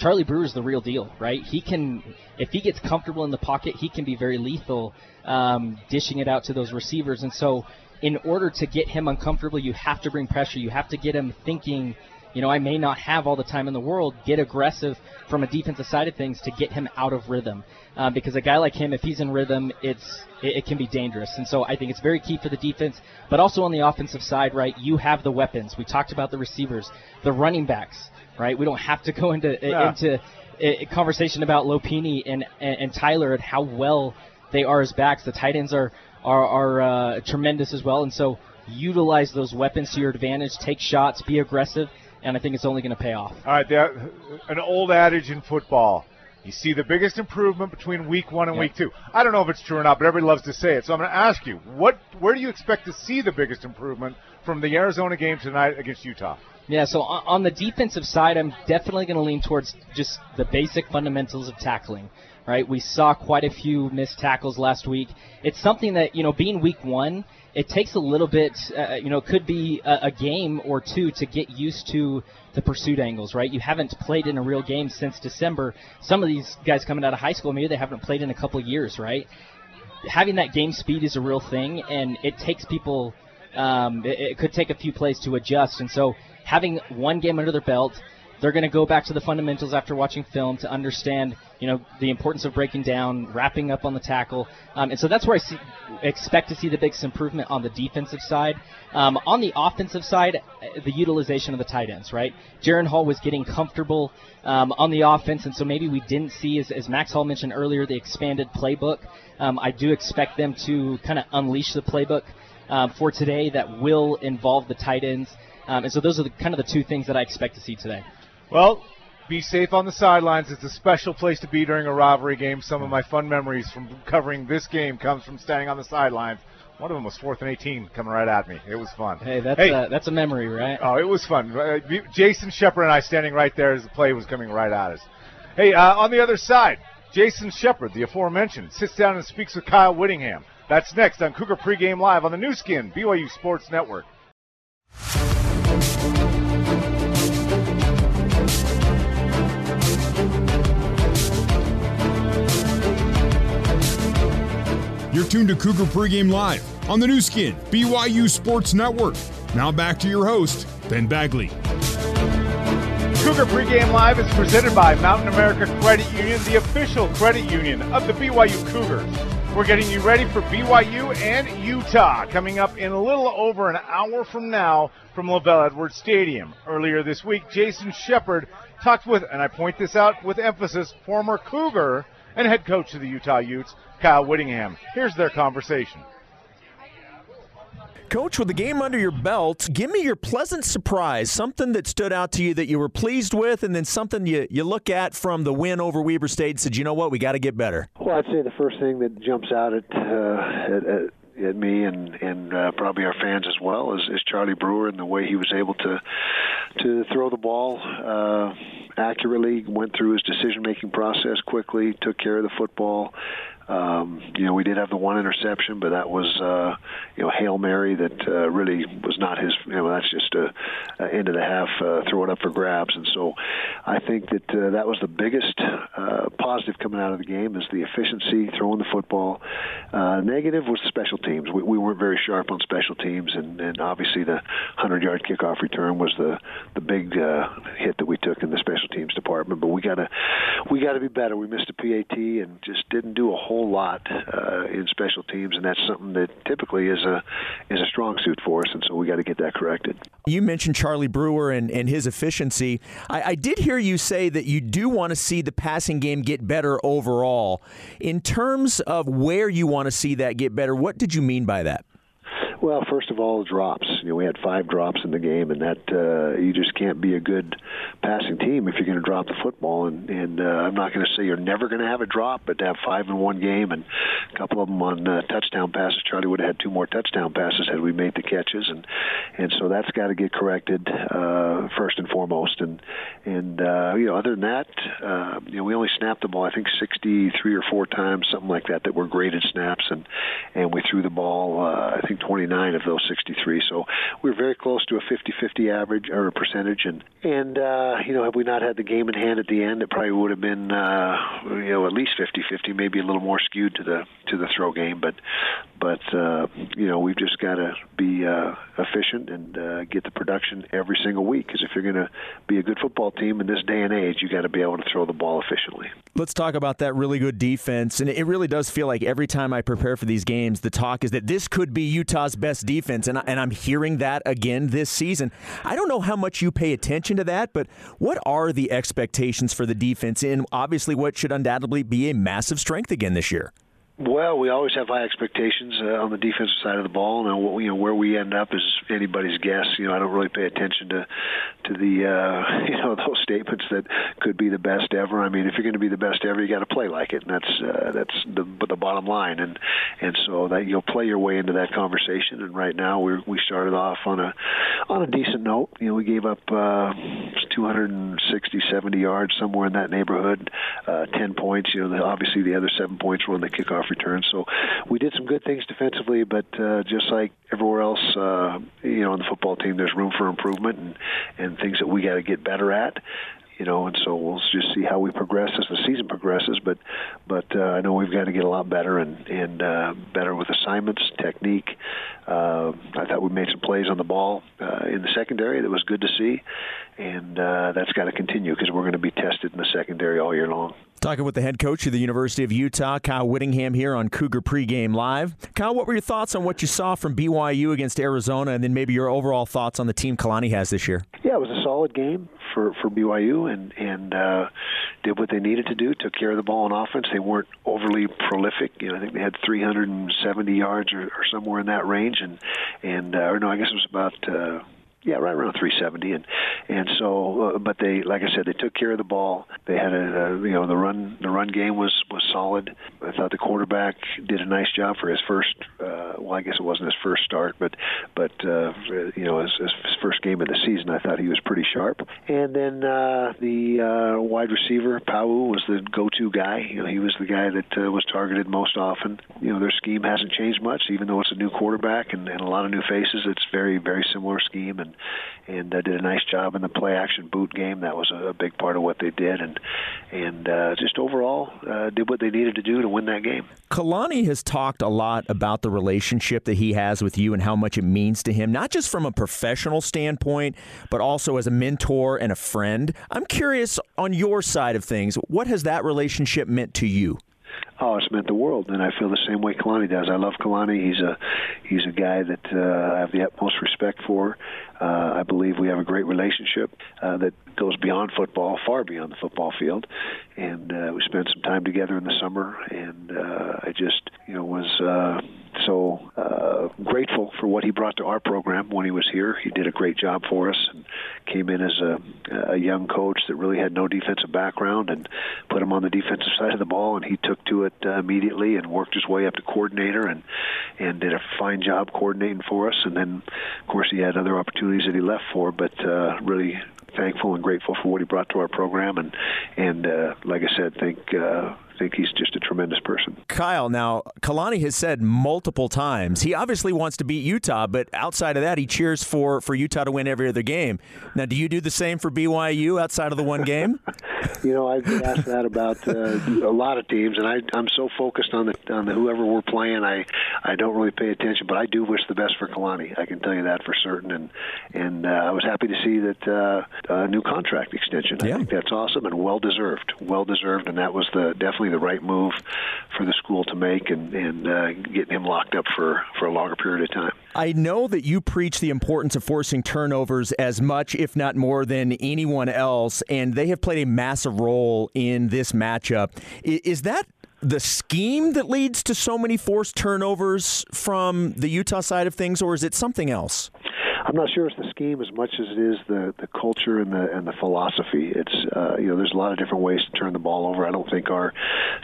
Charlie Brewer's the real deal, right? He can, if he gets comfortable in the pocket, he can be very lethal, um, dishing it out to those receivers. And so, in order to get him uncomfortable, you have to bring pressure. You have to get him thinking you know, I may not have all the time in the world. Get aggressive from a defensive side of things to get him out of rhythm. Um, because a guy like him, if he's in rhythm, it's it, it, can be dangerous. And so I think it's very key for the defense, but also on the offensive side, right? You have the weapons. We talked about the receivers, the running backs, right? We don't have to go into yeah. into a conversation about Lopini and, and, and Tyler and how well they are as backs. The tight ends are are, are uh, tremendous as well, and so utilize those weapons to your advantage. Take shots, be aggressive, and I think it's only going to pay off. All right, an old adage in football. You see the biggest improvement between week one and yep. week two. I don't know if it's true or not, but everybody loves to say it. So I'm going to ask you, what, where do you expect to see the biggest improvement from the Arizona game tonight against Utah? Yeah, so on the defensive side, I'm definitely going to lean towards just the basic fundamentals of tackling. Right, we saw quite a few missed tackles last week. It's something that you know, being week one, it takes a little bit, uh, you know, could be a, a, game or two to get used to the pursuit angles, right? You haven't played in a real game since December. Some of these guys coming out of high school, maybe they haven't played in a couple years, right? Having that game speed is a real thing, and it takes people. Um, it, it could take a few plays to adjust, and so having one game under their belt, they're going to go back to the fundamentals after watching film to understand, you know, the importance of breaking down, wrapping up on the tackle, um, and so that's where I see, expect to see the biggest improvement on the defensive side. Um, on the offensive side, uh, the utilization of the tight ends, right? Jaren Hall was getting comfortable um, on the offense, and so maybe we didn't see, as, as Max Hall mentioned earlier, the expanded playbook. Um, I do expect them to kind of unleash the playbook um, for today that will involve the tight ends. Um, and so those are the, kind of the two things that I expect to see today. Well, be safe on the sidelines. It's a special place to be during a rivalry game. Some of my fun memories from covering this game comes from standing on the sidelines. One of them was fourth and 18 coming right at me. It was fun. Hey, that's hey. A, that's a memory, right? Oh, it was fun. Uh, Jason Shepard and I standing right there as the play was coming right at us. Hey, uh, on the other side, Jason Shepard, the aforementioned, sits down and speaks with Kyle Whittingham. That's next on Cougar Pregame Live on the Nu Skin, BYU Sports Network. You're tuned to Cougar Pregame Live on the Nu Skin, BYU Sports Network. Now back to your host, Ben Bagley. Cougar Pregame Live is presented by Mountain America Credit Union, the official credit union of the BYU Cougars. We're getting you ready for BYU and Utah coming up in a little over an hour from now from LaVell Edwards Stadium. Earlier this week, Jason Shepard talked with, and I point this out with emphasis, former Cougar and head coach of the Utah Utes, Kyle Whittingham. Here's their conversation. Coach, with the game under your belt, give me your pleasant surprise, something that stood out to you that you were pleased with, and then something you, you look at from the win over Weber State and said, you know what, we got to get better. Well, I'd say the first thing that jumps out at, uh, at, at at me and and uh, probably our fans as well is, is Charlie Brewer and the way he was able to to throw the ball uh, accurately, went through his decision making process quickly, took care of the football, um, you know, we did have the one interception, but that was, uh, you know, hail mary that uh, really was not his. You know, that's just a, a end of the half, uh, throw it up for grabs. And so, I think that uh, that was the biggest uh, positive coming out of the game is the efficiency throwing the football. Uh, negative was special teams. We, we weren't very sharp on special teams, and, and obviously the 100-yard kickoff return was the the big uh, hit that we took in the special teams department. But we gotta we gotta be better. We missed a PAT and just didn't do a whole whole lot uh, in special teams, and that's something that typically is a is a strong suit for us, and so we got to get that corrected. You mentioned Charlie Brewer and, and his efficiency. I, I did hear you say that you do want to see the passing game get better overall. In terms of where you want to see that get better, what did you mean by that? Well, first of all, drops. You know, we had five drops in the game, and that uh, you just can't be a good passing team if you're going to drop the football. And, and uh, I'm not going to say you're never going to have a drop, but to have five in one game and a couple of them on uh, touchdown passes, Charlie would have had two more touchdown passes had we made the catches, and and so that's got to get corrected uh, first and foremost. And and uh, you know, other than that, uh, you know, we only snapped the ball I think 63 or four times, something like that, that were graded snaps, and and we threw the ball uh, I think 29 of those 63. So we're very close to a 50-50 average or a percentage, and and uh, you know, had we not had the game in hand at the end, it probably would have been uh, you know at least 50-50, maybe a little more skewed to the to the throw game. But but uh, you know, we've just got to be uh, efficient and uh, get the production every single week. Because if you're going to be a good football team in this day and age, you got to be able to throw the ball efficiently. Let's talk about that really good defense. And it really does feel like every time I prepare for these games, the talk is that this could be Utah's best defense. And, I, and I'm hearing that again this season. I don't know how much you pay attention to that, but what are the expectations for the defense in obviously what should undoubtedly be a massive strength again this year? Well, we always have high expectations uh, on the defensive side of the ball, and you know where we end up is anybody's guess. You know, I don't really pay attention to to the uh, you know those statements that could be the best ever. I mean, if you're going to be the best ever, you got to play like it, and that's uh, that's the the bottom line. And and so that you'll play your way into that conversation. And right now, we we started off on a on a decent note. You know, we gave up uh, 260, 70 yards somewhere in that neighborhood, uh, 10 points. You know, the, obviously the other seven points were on the kickoff return. So we did some good things defensively, but uh, just like everywhere else, uh, you know, on the football team, there's room for improvement and, and things that we got to get better at you know, and so we'll just see how we progress as the season progresses. But but uh, I know we've got to get a lot better and and uh, better with assignments, technique. Uh, I thought we made some plays on the ball uh, in the secondary that was good to see, and uh, that's got to continue because we're going to be tested in the secondary all year long. Talking with the head coach of the University of Utah, Kyle Whittingham, here on Cougar Pregame Live. Kyle, what were your thoughts on what you saw from BYU against Arizona, and then maybe your overall thoughts on the team Kalani has this year? Yeah, it was a solid game for for BYU, and and uh, did what they needed to do. Took care of the ball on offense. They weren't overly prolific. You know, I think they had 370 yards or, or somewhere in that range, and and uh, or no, I guess it was about. Uh, yeah, right around 370, and and so, uh, but they, like I said, they took care of the ball. They had a, a, you know, the run, the run game was was solid. I thought the quarterback did a nice job for his first. Uh, well, I guess it wasn't his first start, but but uh, you know, his, his first game of the season, I thought he was pretty sharp. And then uh, the uh, wide receiver Pau was the go-to guy. You know, he was the guy that uh, was targeted most often. You know, their scheme hasn't changed much, even though it's a new quarterback and, and a lot of new faces. It's very very similar scheme and and uh, did a nice job in the play action boot game. That was a, a big part of what they did, and and uh, just overall uh, did what they needed to do to win that game. Kalani has talked a lot about the relationship that he has with you and how much it means to him, not just from a professional standpoint, but also as a mentor and a friend. I'm curious on your side of things, what has that relationship meant to you? oh, it's meant the world, and I feel the same way Kalani does. I love Kalani. He's a he's a guy that uh, I have the utmost respect for. Uh, I believe we have a great relationship uh, that goes beyond football, far beyond the football field, and uh, we spent some time together in the summer. And uh, I just, you know, was uh, so uh, grateful for what he brought to our program when he was here. He did a great job for us and came in as a, a young coach that really had no defensive background and put him on the defensive side of the ball, and he took to it uh, immediately and worked his way up to coordinator and and did a fine job coordinating for us. And then, of course, he had other opportunities that he left for, but uh, really thankful and grateful for what he brought to our program. And and uh, like I said, think. Uh, think he's just a tremendous person. Kyle, now Kalani has said multiple times he obviously wants to beat Utah, but outside of that, he cheers for for Utah to win every other game. Now, do you do the same for BYU outside of the one game? you know, I've been asked that about uh, a lot of teams, and I, I'm so focused on the on the whoever we're playing, I I don't really pay attention. But I do wish the best for Kalani. I can tell you that for certain, and and uh, I was happy to see that uh, a new contract extension. I think that's awesome and well deserved, well deserved, and that was the definitely the right move for the school to make, and and uh, getting him locked up for for a longer period of time. I know that you preach the importance of forcing turnovers as much, if not more, than anyone else, and they have played a massive role in this matchup. Is that the scheme that leads to so many forced turnovers from the Utah side of things, or is it something else? I'm not sure it's the scheme as much as it is the the culture and the and the philosophy. It's uh, you know there's a lot of different ways to turn the ball over. I don't think our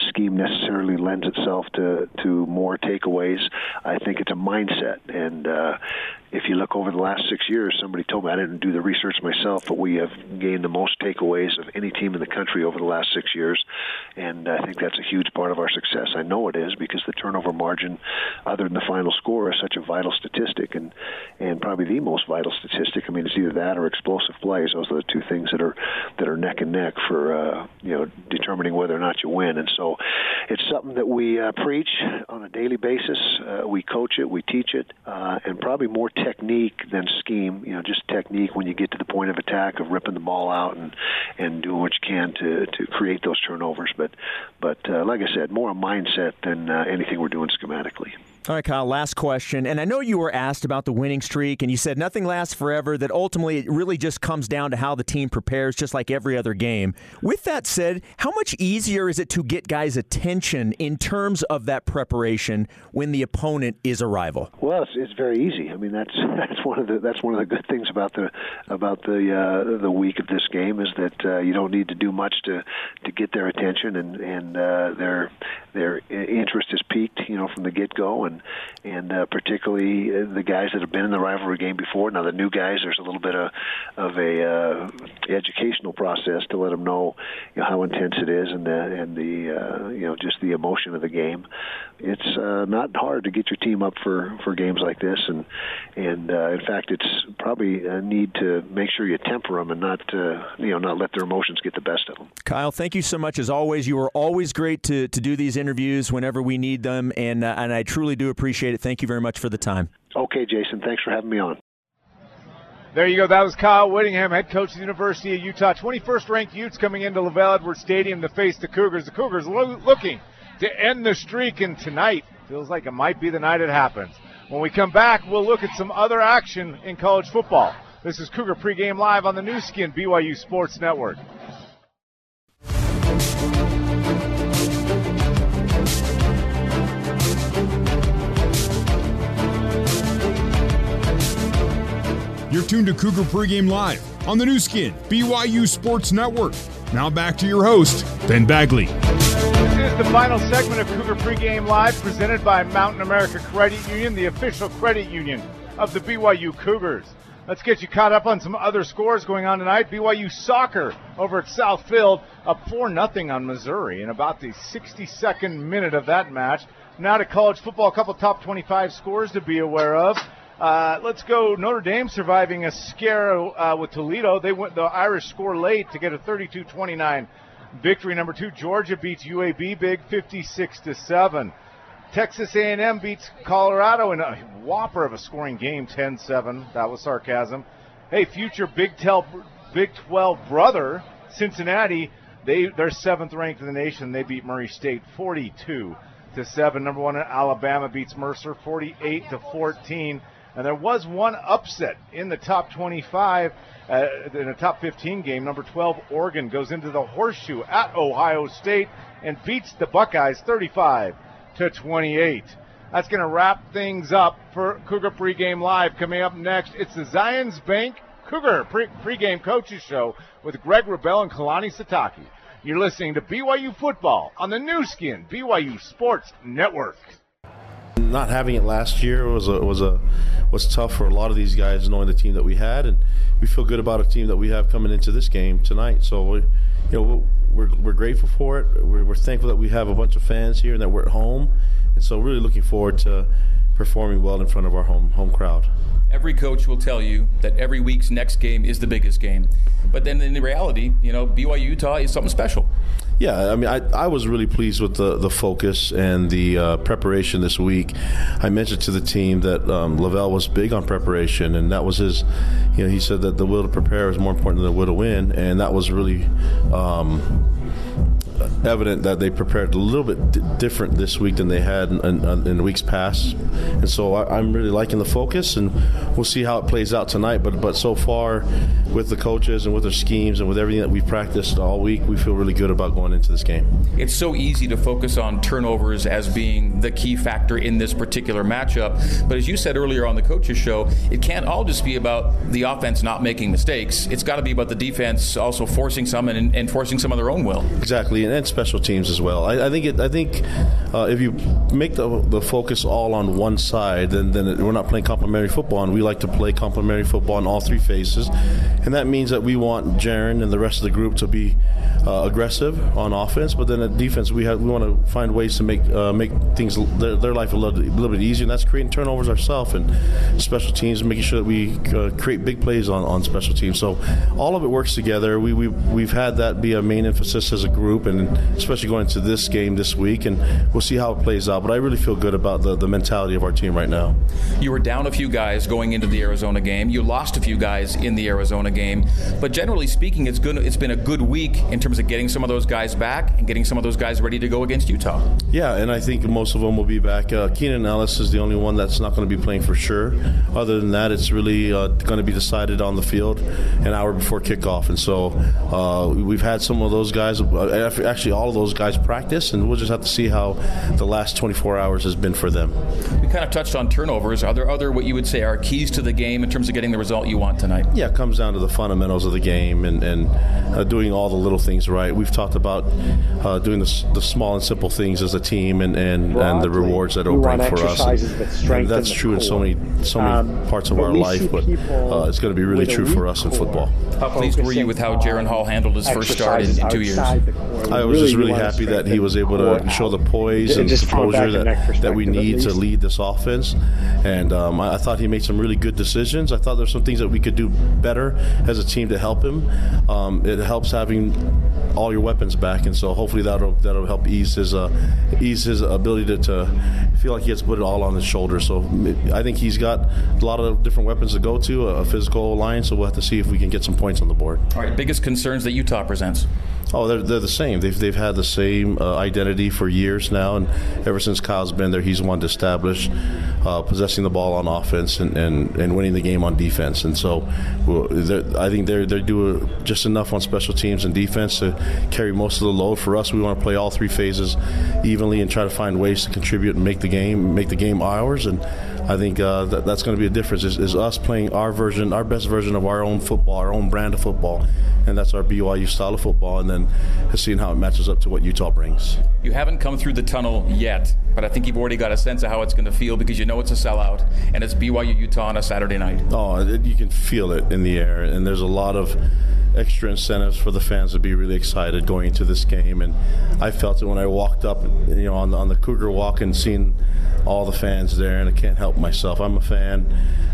scheme necessarily lends itself to to more takeaways. I think it's a mindset, and uh, if you look over the last six years, somebody told me I didn't do the research myself, but we have gained the most takeaways of any team in the country over the last six years, and I think that's a huge part of our success. I know it is because the turnover margin, other than the final score, is such a vital statistic, and and probably the most vital statistic. I mean, it's either that or explosive plays. Those are the two things that are that are neck and neck for uh, you know determining whether or not you win. And so, it's something that we uh, preach on a daily basis. Uh, we coach it, we teach it, uh, and probably more technique than scheme. You know, just technique when you get to the point of attack of ripping the ball out and and doing what you can to to create those turnovers. But but uh, like I said, more a mindset than uh, anything we're doing schematically. All right, Kyle, last question. And I know you were asked about the winning streak, and you said nothing lasts forever, that ultimately it really just comes down to how the team prepares, just like every other game. With that said, how much easier is it to get guys' attention in terms of that preparation when the opponent is a rival? Well, it's, it's very easy. I mean, that's that's one of the that's one of the good things about the about the uh, the week of this game is that uh, you don't need to do much to to get their attention, and and uh, their their interest is piqued, you know, from the get go, and and uh, particularly uh, the guys that have been in the rivalry game before. Now the new guys, there's a little bit of of a uh, educational process to let them know, you know how intense it is and the and the uh, you know just the emotion of the game. It's uh, not hard to get your team up for for games like this, and and uh, in fact, it's probably a need to make sure you temper them and not uh, you know not let their emotions get the best of them. Kyle, thank you so much as always. You are always great to to do these interviews whenever we need them, and uh, and I truly do appreciate it. Thank you very much for the time. Okay, Jason. Thanks for having me on. There you go. That was Kyle Whittingham, head coach of the University of Utah. 21st ranked Utes coming into LaVell Edwards Stadium to face the Cougars. The Cougars lo- looking to end the streak, and tonight feels like it might be the night it happens. When we come back, we'll look at some other action in college football. This is Cougar pregame live on the Nu Skin BYU Sports Network. You're tuned to Cougar Pregame Live on the Nu Skin, BYU Sports Network. Now back to your host, Ben Bagley. This is the final segment of Cougar Pregame Live presented by Mountain America Credit Union, the official credit union of the BYU Cougars. Let's get you caught up on some other scores going on tonight. BYU soccer over at Southfield up 4 0 on Missouri in about the 62nd minute of that match. Now to college football, a couple top 25 scores to be aware of. Uh, let's go. Notre Dame surviving a scare uh, with Toledo. They went the Irish score late to get a 32-29 victory. Number two, Georgia beats UAB big, 56 to seven. Texas A&M beats Colorado in a whopper of a scoring game, 10-7. That was sarcasm. Hey, future Big 12, Big 12 brother Cincinnati, they they're seventh ranked in the nation. They beat Murray State 42 to seven. Number one, Alabama beats Mercer 48 to 14. And there was one upset in the top 25, uh, in a top 15 game. Number 12, Oregon goes into the horseshoe at Ohio State and beats the Buckeyes 35 to 28. That's going to wrap things up for Cougar Pregame Live. Coming up next, it's the Zions Bank Cougar pre- Pregame Coaches Show with Greg Wrubell and Kalani Sitake. You're listening to BYU Football on the Nu Skin, BYU Sports Network. Not having it last year was a was a was tough for a lot of these guys, knowing the team that we had, and we feel good about a team that we have coming into this game tonight. So we, you know, we're we're grateful for it. We're, we're thankful that we have a bunch of fans here and that we're at home, and so really looking forward to performing well in front of our home home crowd. Every coach will tell you that every week's next game is the biggest game. But then in reality, you know, BYU Utah is something special. Yeah, I mean, I, I was really pleased with the, the focus and the uh, preparation this week. I mentioned to the team that um, LaVell was big on preparation, and that was his, you know, he said that the will to prepare is more important than the will to win, and that was really um, evident that they prepared a little bit d- different this week than they had in, in, in weeks past, and so I, am really liking the focus, and we'll see how it plays out tonight. But but so far, with the coaches and with their schemes and with everything that we've practiced all week, we feel really good about going into this game. It's so easy to focus on turnovers as being the key factor in this particular matchup, but as you said earlier on the coaches show, it can't all just be about the offense not making mistakes. It's got to be about the defense also forcing some and, and forcing some of their own will. Exactly, and, and special teams as well. I, I think it, I think uh, if you make the, the focus all on one side, then then it, we're not playing complementary football, and we like to play complementary football in all three phases, and that means that we want Jaren and the rest of the group to be uh, aggressive on offense, but then at defense we have we want to find ways to make uh, make things their, their life a little, a little, bit easier, and that's creating turnovers ourselves and special teams, making sure that we uh, create big plays on, on special teams. So all of it works together. We we we've had that be a main emphasis as a group, and especially going into this game this week, and we'll see how it plays out. But I really feel good about the, the mentality of our team right now. You were down a few guys going into the Arizona game. You lost a few guys in the Arizona game, but generally speaking, it's good. It's been a good week in terms of getting some of those guys back and getting some of those guys ready to go against Utah. Yeah, and I think most of them will be back. Uh, Keenan Ellis is the only one that's not going to be playing for sure. Other than that, it's really uh, going to be decided on the field an hour before kickoff, and so uh, we've had some of those guys. Uh, actually, all of those guys practice, and we'll just have to see how the last 24 hours has been for them. We kind of touched on turnovers. Are there other what you would say are keys to the game in terms of getting the result you want tonight? Yeah, it comes down to the fundamentals of the game and, and uh, doing all the little things right. We've talked about uh, doing the, the, small and simple things as a team and, and, and the rewards that it'll bring for us. And, and that's true in so many so many um, parts of our life, but uh, it's going to be really true for us in football. How pleased were you with how Jaren Hall handled his first start in, in two years? I was just really happy that he was able to show the poise and composure that, that we need to lead this offense. And um, I, I, thought he made some really good decisions. I thought there's some things that we could do better as a team to help him. Um, it helps having all your weapons back, and so hopefully that'll that'll help ease his uh, ease his ability to, to feel like he has to put it all on his shoulders. So I think he's got a lot of different weapons to go to, a physical line. So we'll have to see if we can get some points on the board. All right, biggest concerns that Utah presents. Oh, they're, they're the same. They've, they've had the same uh, identity for years now, and ever since Kyle's been there, he's wanted to establish uh, possessing the ball on offense and, and, and winning the game on defense. And so I think they're, they do just enough on special teams and defense to carry most of the load. For us, we want to play all three phases evenly and try to find ways to contribute and make the game make the game ours. And I think uh, that, that's going to be a difference is, is us playing our version, our best version of our own football, our own brand of football, and that's our BYU style of football. And then seeing how it matches up to what Utah brings. You haven't come through the tunnel yet, but I think you've already got a sense of how it's going to feel because you know it's a sellout and it's BYU Utah on a Saturday night. Oh, it, you can feel it in the air, and there's a lot of extra incentives for the fans to be really excited going into this game. And I felt it when I walked up, you know, on the, on the Cougar Walk and seen all the fans there, and I can't help myself. I'm a fan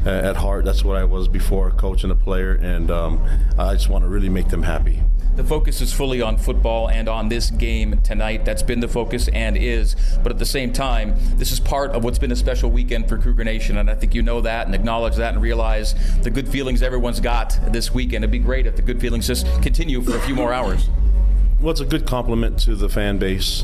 uh, at heart. That's what I was before, a coach and a player, and um, I just want to really make them happy. The focus is fully on football and on this game tonight. That's been the focus and is. But at the same time, this is part of what's been a special weekend for Cougar Nation. And I think you know that and acknowledge that and realize the good feelings everyone's got this weekend. It'd be great if the good feelings just continue for a few more hours. It's a good compliment to the fan base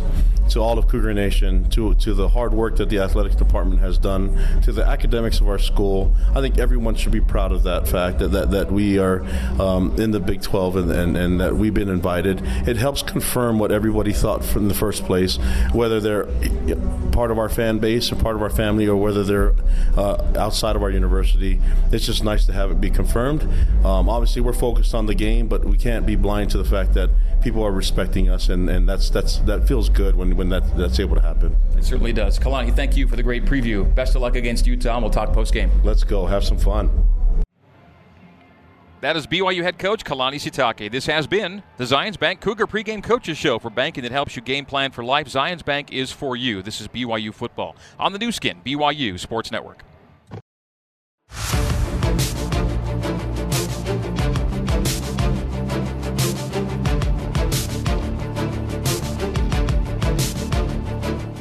to all of Cougar Nation, to to the hard work that the athletics department has done, to the academics of our school. I think everyone should be proud of that fact that that, that we are um, in the Big 12 and, and, and that we've been invited. It helps confirm what everybody thought from the first place, whether they're part of our fan base or part of our family or whether they're uh, outside of our university. It's just nice to have it be confirmed. Um, obviously, we're focused on the game, but we can't be blind to the fact that people are respecting us, and, and that's that's that feels good when when that, that's able to happen. It certainly does. Kalani, thank you for the great preview. Best of luck against Utah, and we'll talk post game. Let's go. Have some fun. That is BYU head coach Kalani Sitake. This has been the Zions Bank Cougar pregame coaches show for banking that helps you game plan for life. Zions Bank is for you. This is BYU football on the Nu Skin, BYU Sports Network.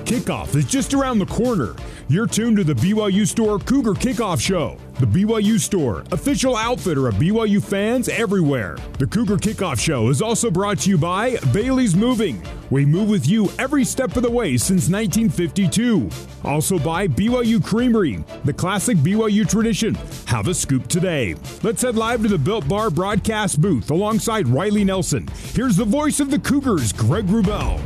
Kickoff is just around the corner. You're tuned to the BYU Store Cougar Kickoff Show The BYU Store, official outfitter of BYU fans everywhere. The Cougar Kickoff Show is also brought to you by Bailey's Moving. We move with you every step of the way since 1952. Also by BYU Creamery, the classic BYU tradition. Have a scoop today. Let's head live to the Built Bar broadcast booth alongside Riley Nelson. Here's the voice of the Cougars, Greg Wrubell.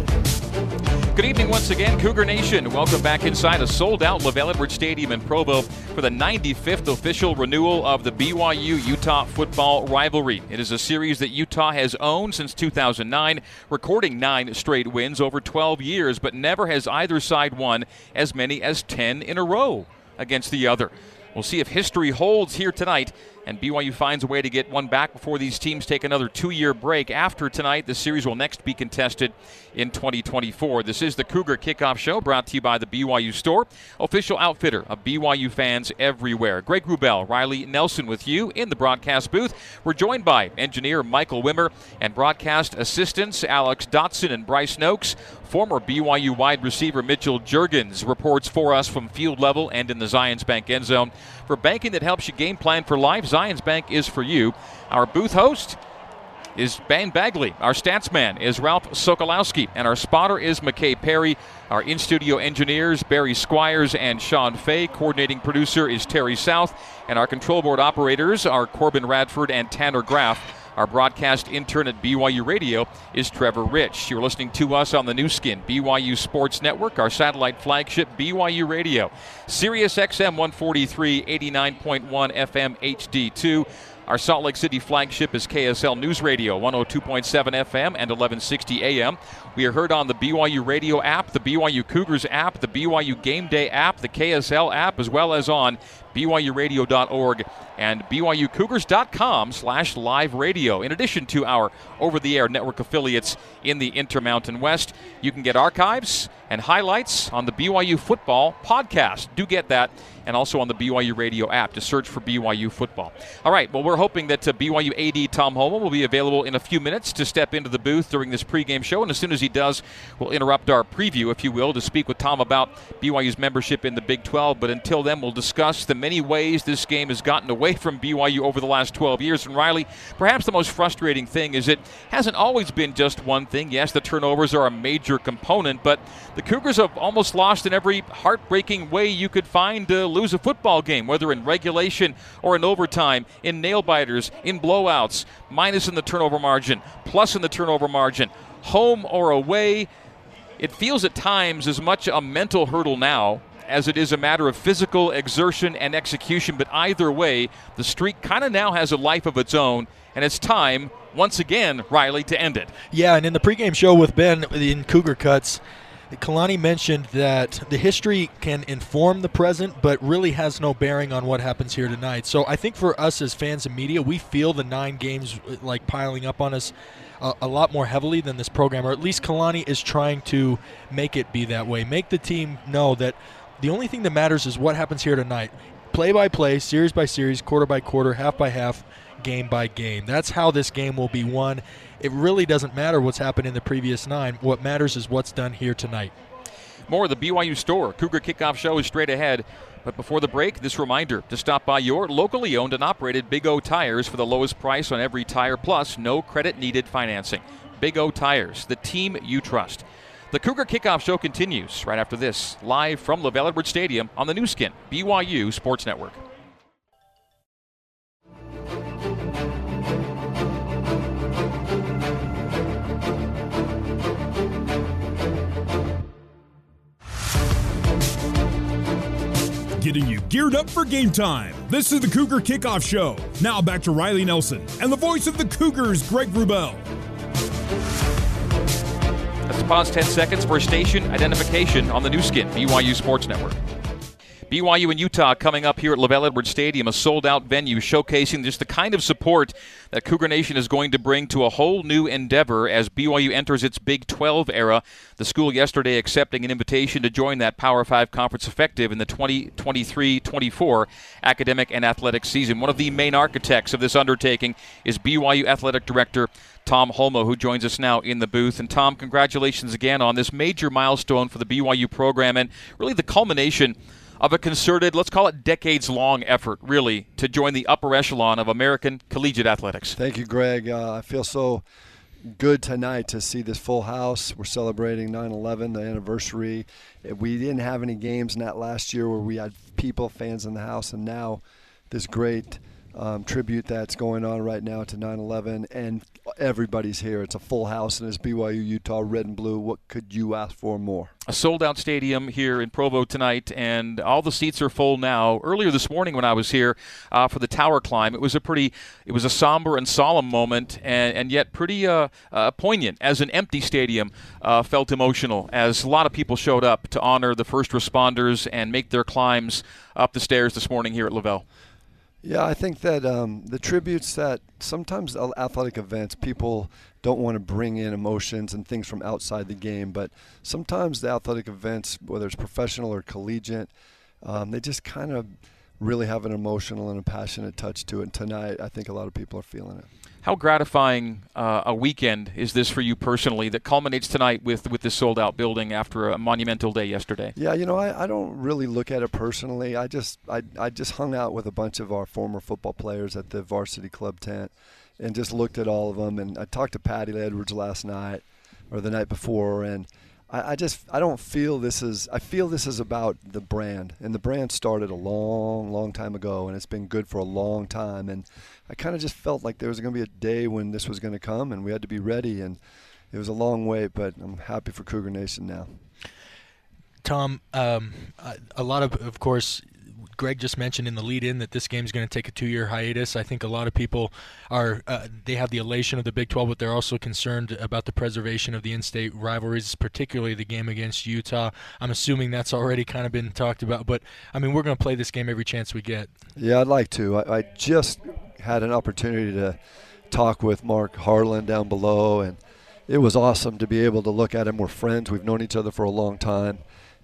Good evening once again, Cougar Nation. Welcome back inside a sold out LaVell Edwards Stadium in Provo for the 95th official renewal of the BYU Utah football rivalry. It is a series that Utah has owned since 2009, recording nine straight wins over 12 years, but never has either side won as many as 10 in a row against the other. We'll see if history holds here tonight and BYU finds a way to get one back before these teams take another two year break. After tonight, the series will next be contested in 2024. This is the Cougar Kickoff Show brought to you by the BYU Store, official outfitter of BYU fans everywhere. Greg Wrubell, Riley Nelson with you in the broadcast booth. We're joined by engineer Michael Wimmer and broadcast assistants Alex Dotson and Bryce Noakes. Former BYU wide receiver Mitchell Juergens reports for us from field level and in the Zions Bank end zone. For banking that helps you game plan for life, Zions Bank is for you. Our booth host is Ben Bagley. Our stats man is Ralph Sokolowski. And our spotter is McKay Perry. Our in studio engineers, Barry Squires and Sean Fay. Coordinating producer is Terry South. And our control board operators are Corbin Radford and Tanner Graff. Our broadcast intern at BYU Radio is Trevor Rich. You're listening to us on the Nu Skin, BYU Sports Network, our satellite flagship, BYU Radio. Sirius XM 143, 89.1 FM HD2. Our Salt Lake City flagship is KSL News Radio, 102.7 FM and 1160 AM. We are heard on the BYU Radio app, the BYU Cougars app, the BYU Game Day app, the KSL app, as well as on BYURadio.org and BYUCougars.com slash live radio. In addition to our over-the-air network affiliates in the Intermountain West, you can get archives and highlights on the BYU Football podcast. Do get that and also on the BYU Radio app to search for BYU football. All right, well, we're hoping that uh, BYU AD Tom Holmoe will be available in a few minutes to step into the booth during this pregame show. And as soon as he does, we'll interrupt our preview, if you will, to speak with Tom about BYU's membership in the Big 12. But until then, we'll discuss the many ways this game has gotten away from BYU over the last 12 years. And Riley, perhaps the most frustrating thing is it hasn't always been just one thing. Yes, the turnovers are a major component, but the Cougars have almost lost in every heartbreaking way you could find to lose a football game, whether in regulation or in overtime, in nail biters, in blowouts, minus in the turnover margin, plus in the turnover margin, home or away. It feels at times as much a mental hurdle now as it is a matter of physical exertion and execution. But either way, the streak kind of now has a life of its own, and it's time, once again, Riley, to end it. Yeah, and in the pregame show with Ben in Cougar Cuts, Kalani mentioned that the history can inform the present, but really has no bearing on what happens here tonight. So I think for us as fans and media, we feel the nine games like piling up on us a, a lot more heavily than this program, or at least Kalani is trying to make it be that way. Make the team know that the only thing that matters is what happens here tonight. Play by play, series by series, quarter by quarter, half by half, game by game. That's how this game will be won it really doesn't matter what's happened in the previous nine. What matters is what's done here tonight. More of the BYU store. Cougar Kickoff Show is straight ahead. But before the break, this reminder to stop by your locally owned and operated Big O Tires for the lowest price on every tire, plus no credit needed financing. Big O Tires, the team you trust. The Cougar Kickoff Show continues right after this, live from LaVell Edwards Stadium on the Nu Skin, BYU Sports Network. getting you geared up for game time. This is the Cougar Kickoff Show. Now back to Riley Nelson and the voice of the Cougars, Greg Wrubell. Pause 10 seconds for station identification on the Nu Skin, BYU Sports Network. BYU and Utah coming up here at LaVell Edwards Stadium, a sold out venue showcasing just the kind of support that Cougar Nation is going to bring to a whole new endeavor as BYU enters its Big 12 era. The school yesterday accepting an invitation to join that Power 5 conference effective in the 2023 24 academic and athletic season. One of the main architects of this undertaking is BYU Athletic Director Tom Holmoe, who joins us now in the booth. And Tom, congratulations again on this major milestone for the BYU program and really the culmination of a concerted, let's call it decades long effort, really, to join the upper echelon of American collegiate athletics. Thank you, Greg. Uh, I feel so good tonight to see this full house. We're celebrating 9/11, the anniversary. We didn't have any games in that last year where we had people, fans in the house, and now this great um, tribute that's going on right now to 9/11, and everybody's here. It's a full house, and it's BYU Utah red and blue. What could you ask for more? A sold-out stadium here in Provo tonight, and all the seats are full now. Earlier this morning, when I was here uh, for the tower climb, it was a pretty, it was a somber and solemn moment, and, and yet pretty uh, uh, poignant. As an empty stadium uh, felt emotional, as a lot of people showed up to honor the first responders and make their climbs up the stairs this morning here at LaVell. Yeah, I think that um, the tributes that sometimes athletic events, people don't want to bring in emotions and things from outside the game, but sometimes the athletic events, whether it's professional or collegiate, um, they just kind of really have an emotional and a passionate touch to it. And tonight, I think a lot of people are feeling it. How gratifying uh, a weekend is this for you personally that culminates tonight with, with this sold out building after a monumental day yesterday? Yeah, you know, I, I don't really look at it personally. I just I, I just hung out with a bunch of our former football players at the varsity club tent and just looked at all of them. And I talked to Patti Edwards last night or the night before, and I, I, just I don't feel this is I feel this is about the brand, and the brand started a long, long time ago, and it's been good for a long time. And I kind of just felt like there was going to be a day when this was going to come, and we had to be ready. And it was a long wait, but I'm happy for Cougar Nation now. Tom, um, a lot of, of course, Greg just mentioned in the lead in that this game is going to take a two year hiatus. I think a lot of people are, uh, they have the elation of the Big 12, but they're also concerned about the preservation of the in state rivalries, particularly the game against Utah. I'm assuming that's already kind of been talked about, but I mean, we're going to play this game every chance we get. Yeah, I'd like to. I, I just had an opportunity to talk with Mark Harlan down below, and it was awesome to be able to look at him. We're friends, we've known each other for a long time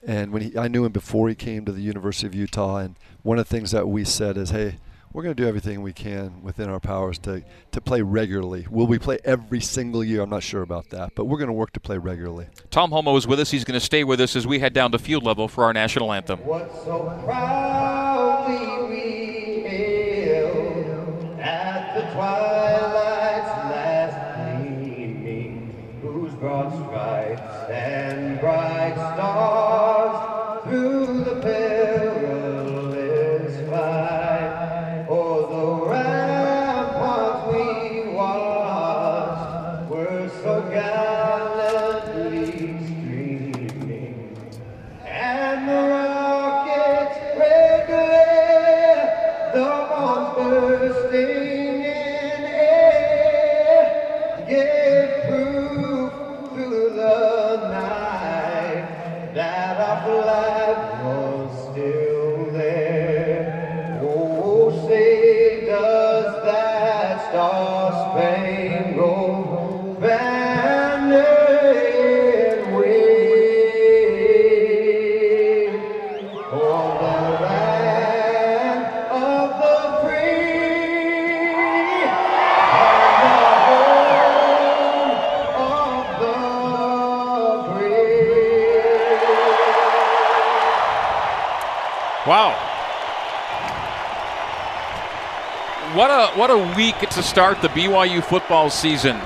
and when he, I knew him before he came to the University of Utah, and one of the things that we said is, hey, we're going to do everything we can within our powers to, to play regularly. Will we play every single year? I'm not sure about that, but we're going to work to play regularly. Tom Holmoe is with us. He's going to stay with us as we head down to field level for our national anthem. So proudly we hailed at the twilight's last gleaming, whose broad stripes and bright stars What a week to start the BYU football season.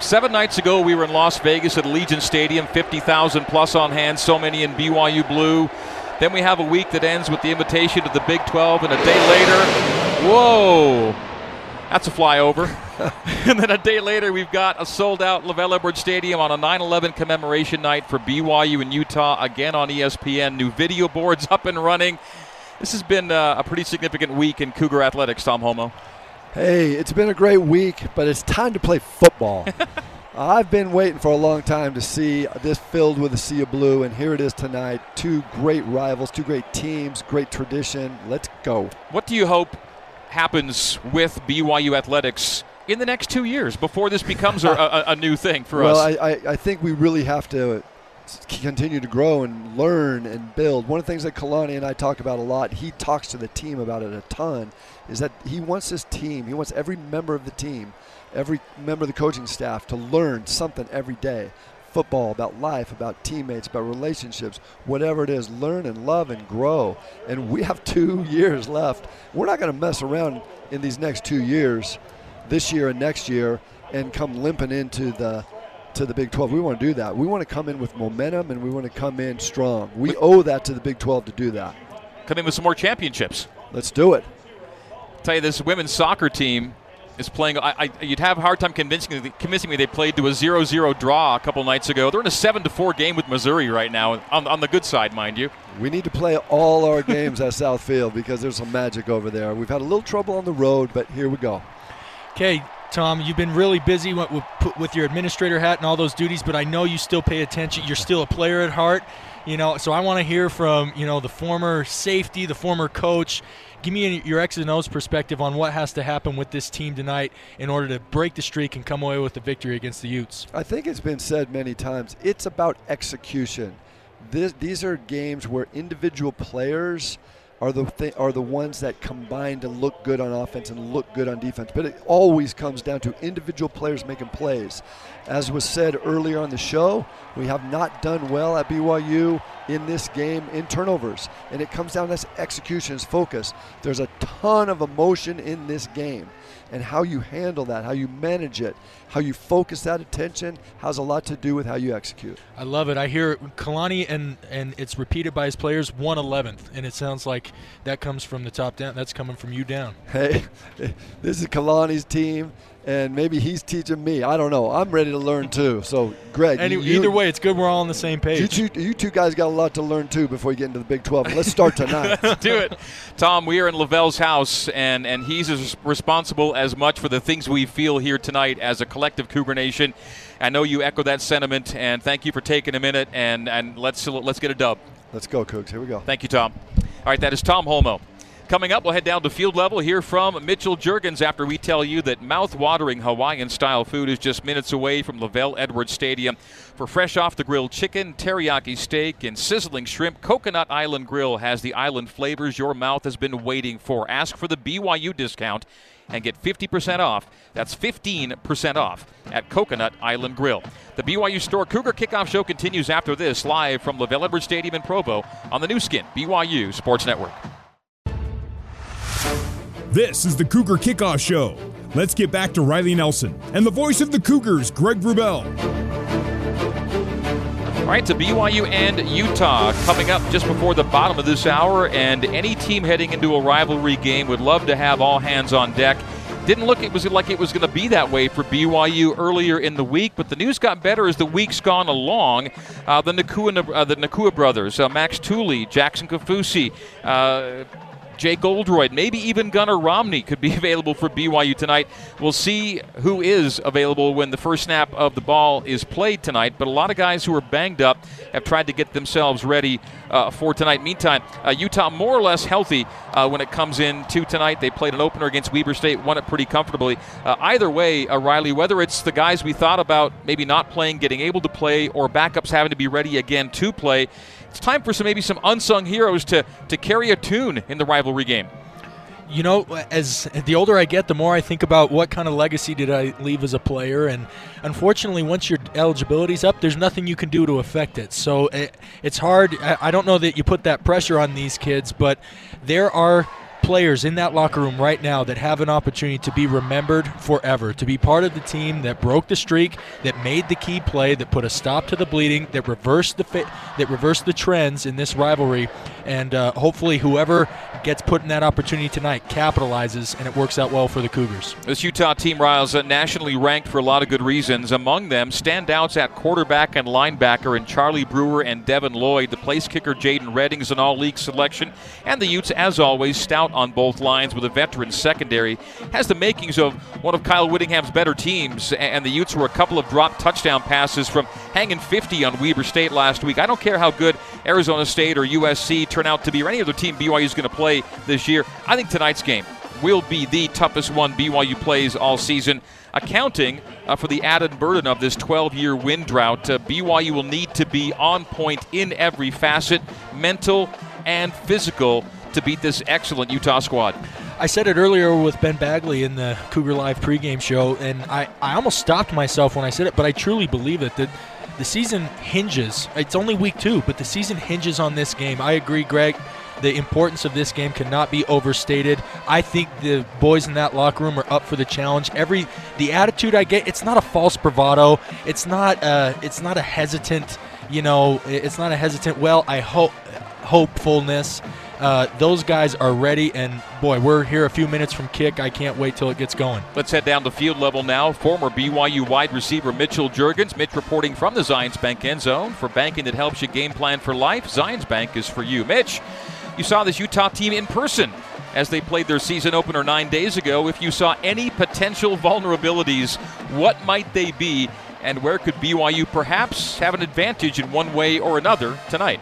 Seven nights ago, we were in Las Vegas at Allegiant Stadium, 50,000 plus on hand, so many in BYU blue. Then we have a week that ends with the invitation to the Big 12, and a day later, whoa, that's a flyover. and then a day later, we've got a sold out LaVell Edwards Stadium on a 9 11 commemoration night for BYU and Utah, again on ESPN. New video boards up and running. This has been uh, a pretty significant week in Cougar athletics, Tom Holmoe. Hey, it's been a great week, but it's time to play football. I've been waiting for a long time to see this filled with a sea of blue, and here it is tonight. Two great rivals, two great teams, great tradition. Let's go. What do you hope happens with BYU athletics in the next two years before this becomes a, a, a new thing for well, us? Well, I, I, I think we really have to continue to grow and learn and build. One of the things that Kalani and I talk about a lot, he talks to the team about it a ton, is that he wants his team, he wants every member of the team, every member of the coaching staff to learn something every day. football, about life, about teammates, about relationships, whatever it is, learn and love and grow. And we have two years left. We're not going to mess around in these next two years, this year and next year, and come limping into the to the Big 12. We want to do that. We want to come in with momentum and we want to come in strong. We owe that to the Big 12 to do that. Come in with some more championships. Let's do it. tell you this women's soccer team is playing. I, I, you'd have a hard time convincing me, convincing me they played to a 0-0 draw a couple nights ago. They're in a 7 4 game with Missouri right now, on, on the good side, mind you. We need to play all our games at Southfield because there's some magic over there. We've had a little trouble on the road, but here we go. Okay, Tom, you've been really busy with, your administrator hat and all those duties, but I know you still pay attention. You're still a player at heart, you know. So I want to hear from you know the former safety, the former coach. Give me your X and O's perspective on what has to happen with this team tonight in order to break the streak and come away with the victory against the Utes. I think it's been said many times. It's about execution. This, these are games where individual players are the th- are the ones that combine to look good on offense and look good on defense. But it always comes down to individual players making plays. As was said earlier on the show, we have not done well at BYU in this game in turnovers, and it comes down to execution, focus. There's a ton of emotion in this game, and how you handle that, how you manage it, how you focus that attention has a lot to do with how you execute. I love it. I hear Kalani and and it's repeated by his players one eleventh, and it sounds like that comes from the top down. That's coming from you down. Hey, this is Kalani's team, and maybe he's teaching me. I don't know. I'm ready to learn too. So, Greg, Any, you, either way, it's good we're all on the same you page. two, you two guys got a lot to learn too before you get into the Big 12. Let's start tonight. do it. Tom, we are in LaVell's house, and, and he's as responsible as much for the things we feel here tonight as a collective Cougar Nation. I know you echo that sentiment, and thank you for taking a minute, and, and let's, let's get a dub. Let's go, Cougs. Here we go. Thank you, Tom. All right, that is Tom Holmoe. Coming up, we'll head down to field level, hear from Mitchell Juergens after we tell you that mouth-watering Hawaiian-style food is just minutes away from LaVell Edwards Stadium. For fresh off-the-grill chicken, teriyaki steak, and sizzling shrimp, Coconut Island Grill has the island flavors your mouth has been waiting for. Ask for the BYU discount and get 50% off. That's 15% off at Coconut Island Grill. The BYU Store Cougar Kickoff Show continues after this, live from LaVell Edwards Stadium in Provo on the Nu Skin, BYU Sports Network. This is the Cougar Kickoff Show. Let's get back to Riley Nelson and the voice of the Cougars, Greg Wrubell. All right, to BYU and Utah coming up just before the bottom of this hour, and any team heading into a rivalry game would love to have all hands on deck. Didn't look it was like it was going to be that way for BYU earlier in the week, but the news got better as the week's gone along. Uh, the Nacua uh, the Nacua brothers, uh, Max Tooley, Jackson Kaufusi. Jake Oldroyd, maybe even Gunnar Romney could be available for BYU tonight. We'll see who is available when the first snap of the ball is played tonight. But a lot of guys who are banged up have tried to get themselves ready uh, for tonight. Meantime, uh, Utah more or less healthy uh, when it comes in to tonight. They played an opener against Weber State, won it pretty comfortably. Uh, either way, Riley, whether it's the guys we thought about maybe not playing, getting able to play, or backups having to be ready again to play, it's time for some maybe some unsung heroes to to carry a tune in the rivalry game. you know, as the older I get, the more I think about what kind of legacy did I leave as a player. And unfortunately, once your eligibility's up, there's nothing you can do to affect it. So it, it's hard. I I don't know that you put that pressure on these kids, but there are players in that locker room right now that have an opportunity to be remembered forever, to be part of the team that broke the streak, that made the key play, that put a stop to the bleeding, that reversed the fa- that reversed the trends in this rivalry, and uh, hopefully whoever gets put in that opportunity tonight capitalizes and it works out well for the Cougars. This Utah team, Riles, nationally ranked for a lot of good reasons. Among them, standouts at quarterback and linebacker in Charlie Brewer and Devin Lloyd. The place kicker, Jadon Redding, is an all league selection. And the Utes, as always, stout on both lines with a veteran secondary. Has the makings of one of Kyle Whittingham's better teams. And the Utes were a couple of dropped touchdown passes from hanging 50 on Weber State last week. I don't care how good Arizona State or USC turn out to be, or any other team BYU is going to play this year. I think tonight's game will be the toughest one BYU plays all season. Accounting uh, for the added burden of this 12 year win drought, uh, BYU will need to be on point in every facet, mental and physical, to beat this excellent Utah squad. I said it earlier with Ben Bagley in the Cougar Live pregame show, and I, I almost stopped myself when I said it, but I truly believe it that the season hinges. It's only week two, but the season hinges on this game. I agree, Greg. The importance of this game cannot be overstated. I think the boys in that locker room are up for the challenge. Every the attitude I get, it's not a false bravado. It's not uh, it's not a hesitant, you know, it's not a hesitant. Well, I hope hopefulness. Uh, those guys are ready, and boy, we're here a few minutes from kick. I can't wait till it gets going. Let's head down to field level now. Former BYU wide receiver Mitchell Juergens. Mitch reporting from the Zions Bank end zone. For banking that helps you game plan for life, Zions Bank is for you. Mitch, you saw this Utah team in person as they played their season opener nine days ago. If you saw any potential vulnerabilities, what might they be, and where could BYU perhaps have an advantage in one way or another tonight?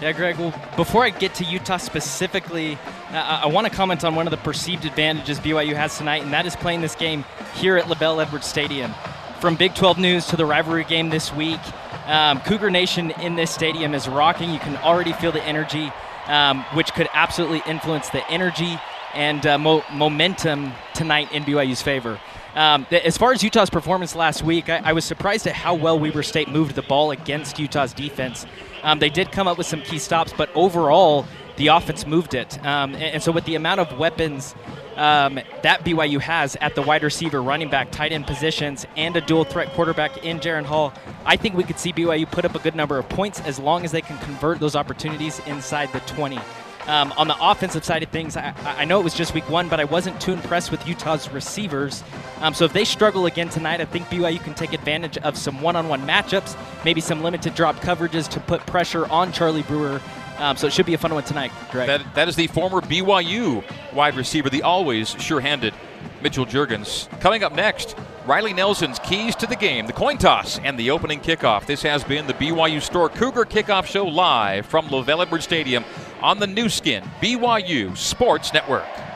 Yeah, Greg. Well, before I get to Utah specifically, I, I want to comment on one of the perceived advantages BYU has tonight, and that is playing this game here at LaVell Edwards Stadium. From Big 12 news to the rivalry game this week, um, Cougar Nation in this stadium is rocking. You can already feel the energy, um, which could absolutely influence the energy and uh, mo- momentum tonight in BYU's favor. Um, th- as far as Utah's performance last week, I-, I was surprised at how well Weber State moved the ball against Utah's defense. Um, they did come up with some key stops, but overall, the offense moved it. Um, and, and so, with the amount of weapons um, that BYU has at the wide receiver, running back, tight end positions, and a dual threat quarterback in Jaren Hall, I think we could see BYU put up a good number of points as long as they can convert those opportunities inside the 20. Um, on the offensive side of things, I, I, know it was just week one, but I wasn't too impressed with Utah's receivers. Um, so if they struggle again tonight, I think BYU can take advantage of some one-on-one matchups, maybe some limited drop coverages to put pressure on Charlie Brewer. Um, so it should be a fun one tonight, Greg. That, that is the former BYU wide receiver, the always sure-handed Mitchell Juergens. Coming up next, Riley Nelson's keys to the game, the coin toss, and the opening kickoff. This has been the BYU Store Cougar Kickoff Show live from LaVell Edwards Stadium on the Nu Skin BYU Sports Network.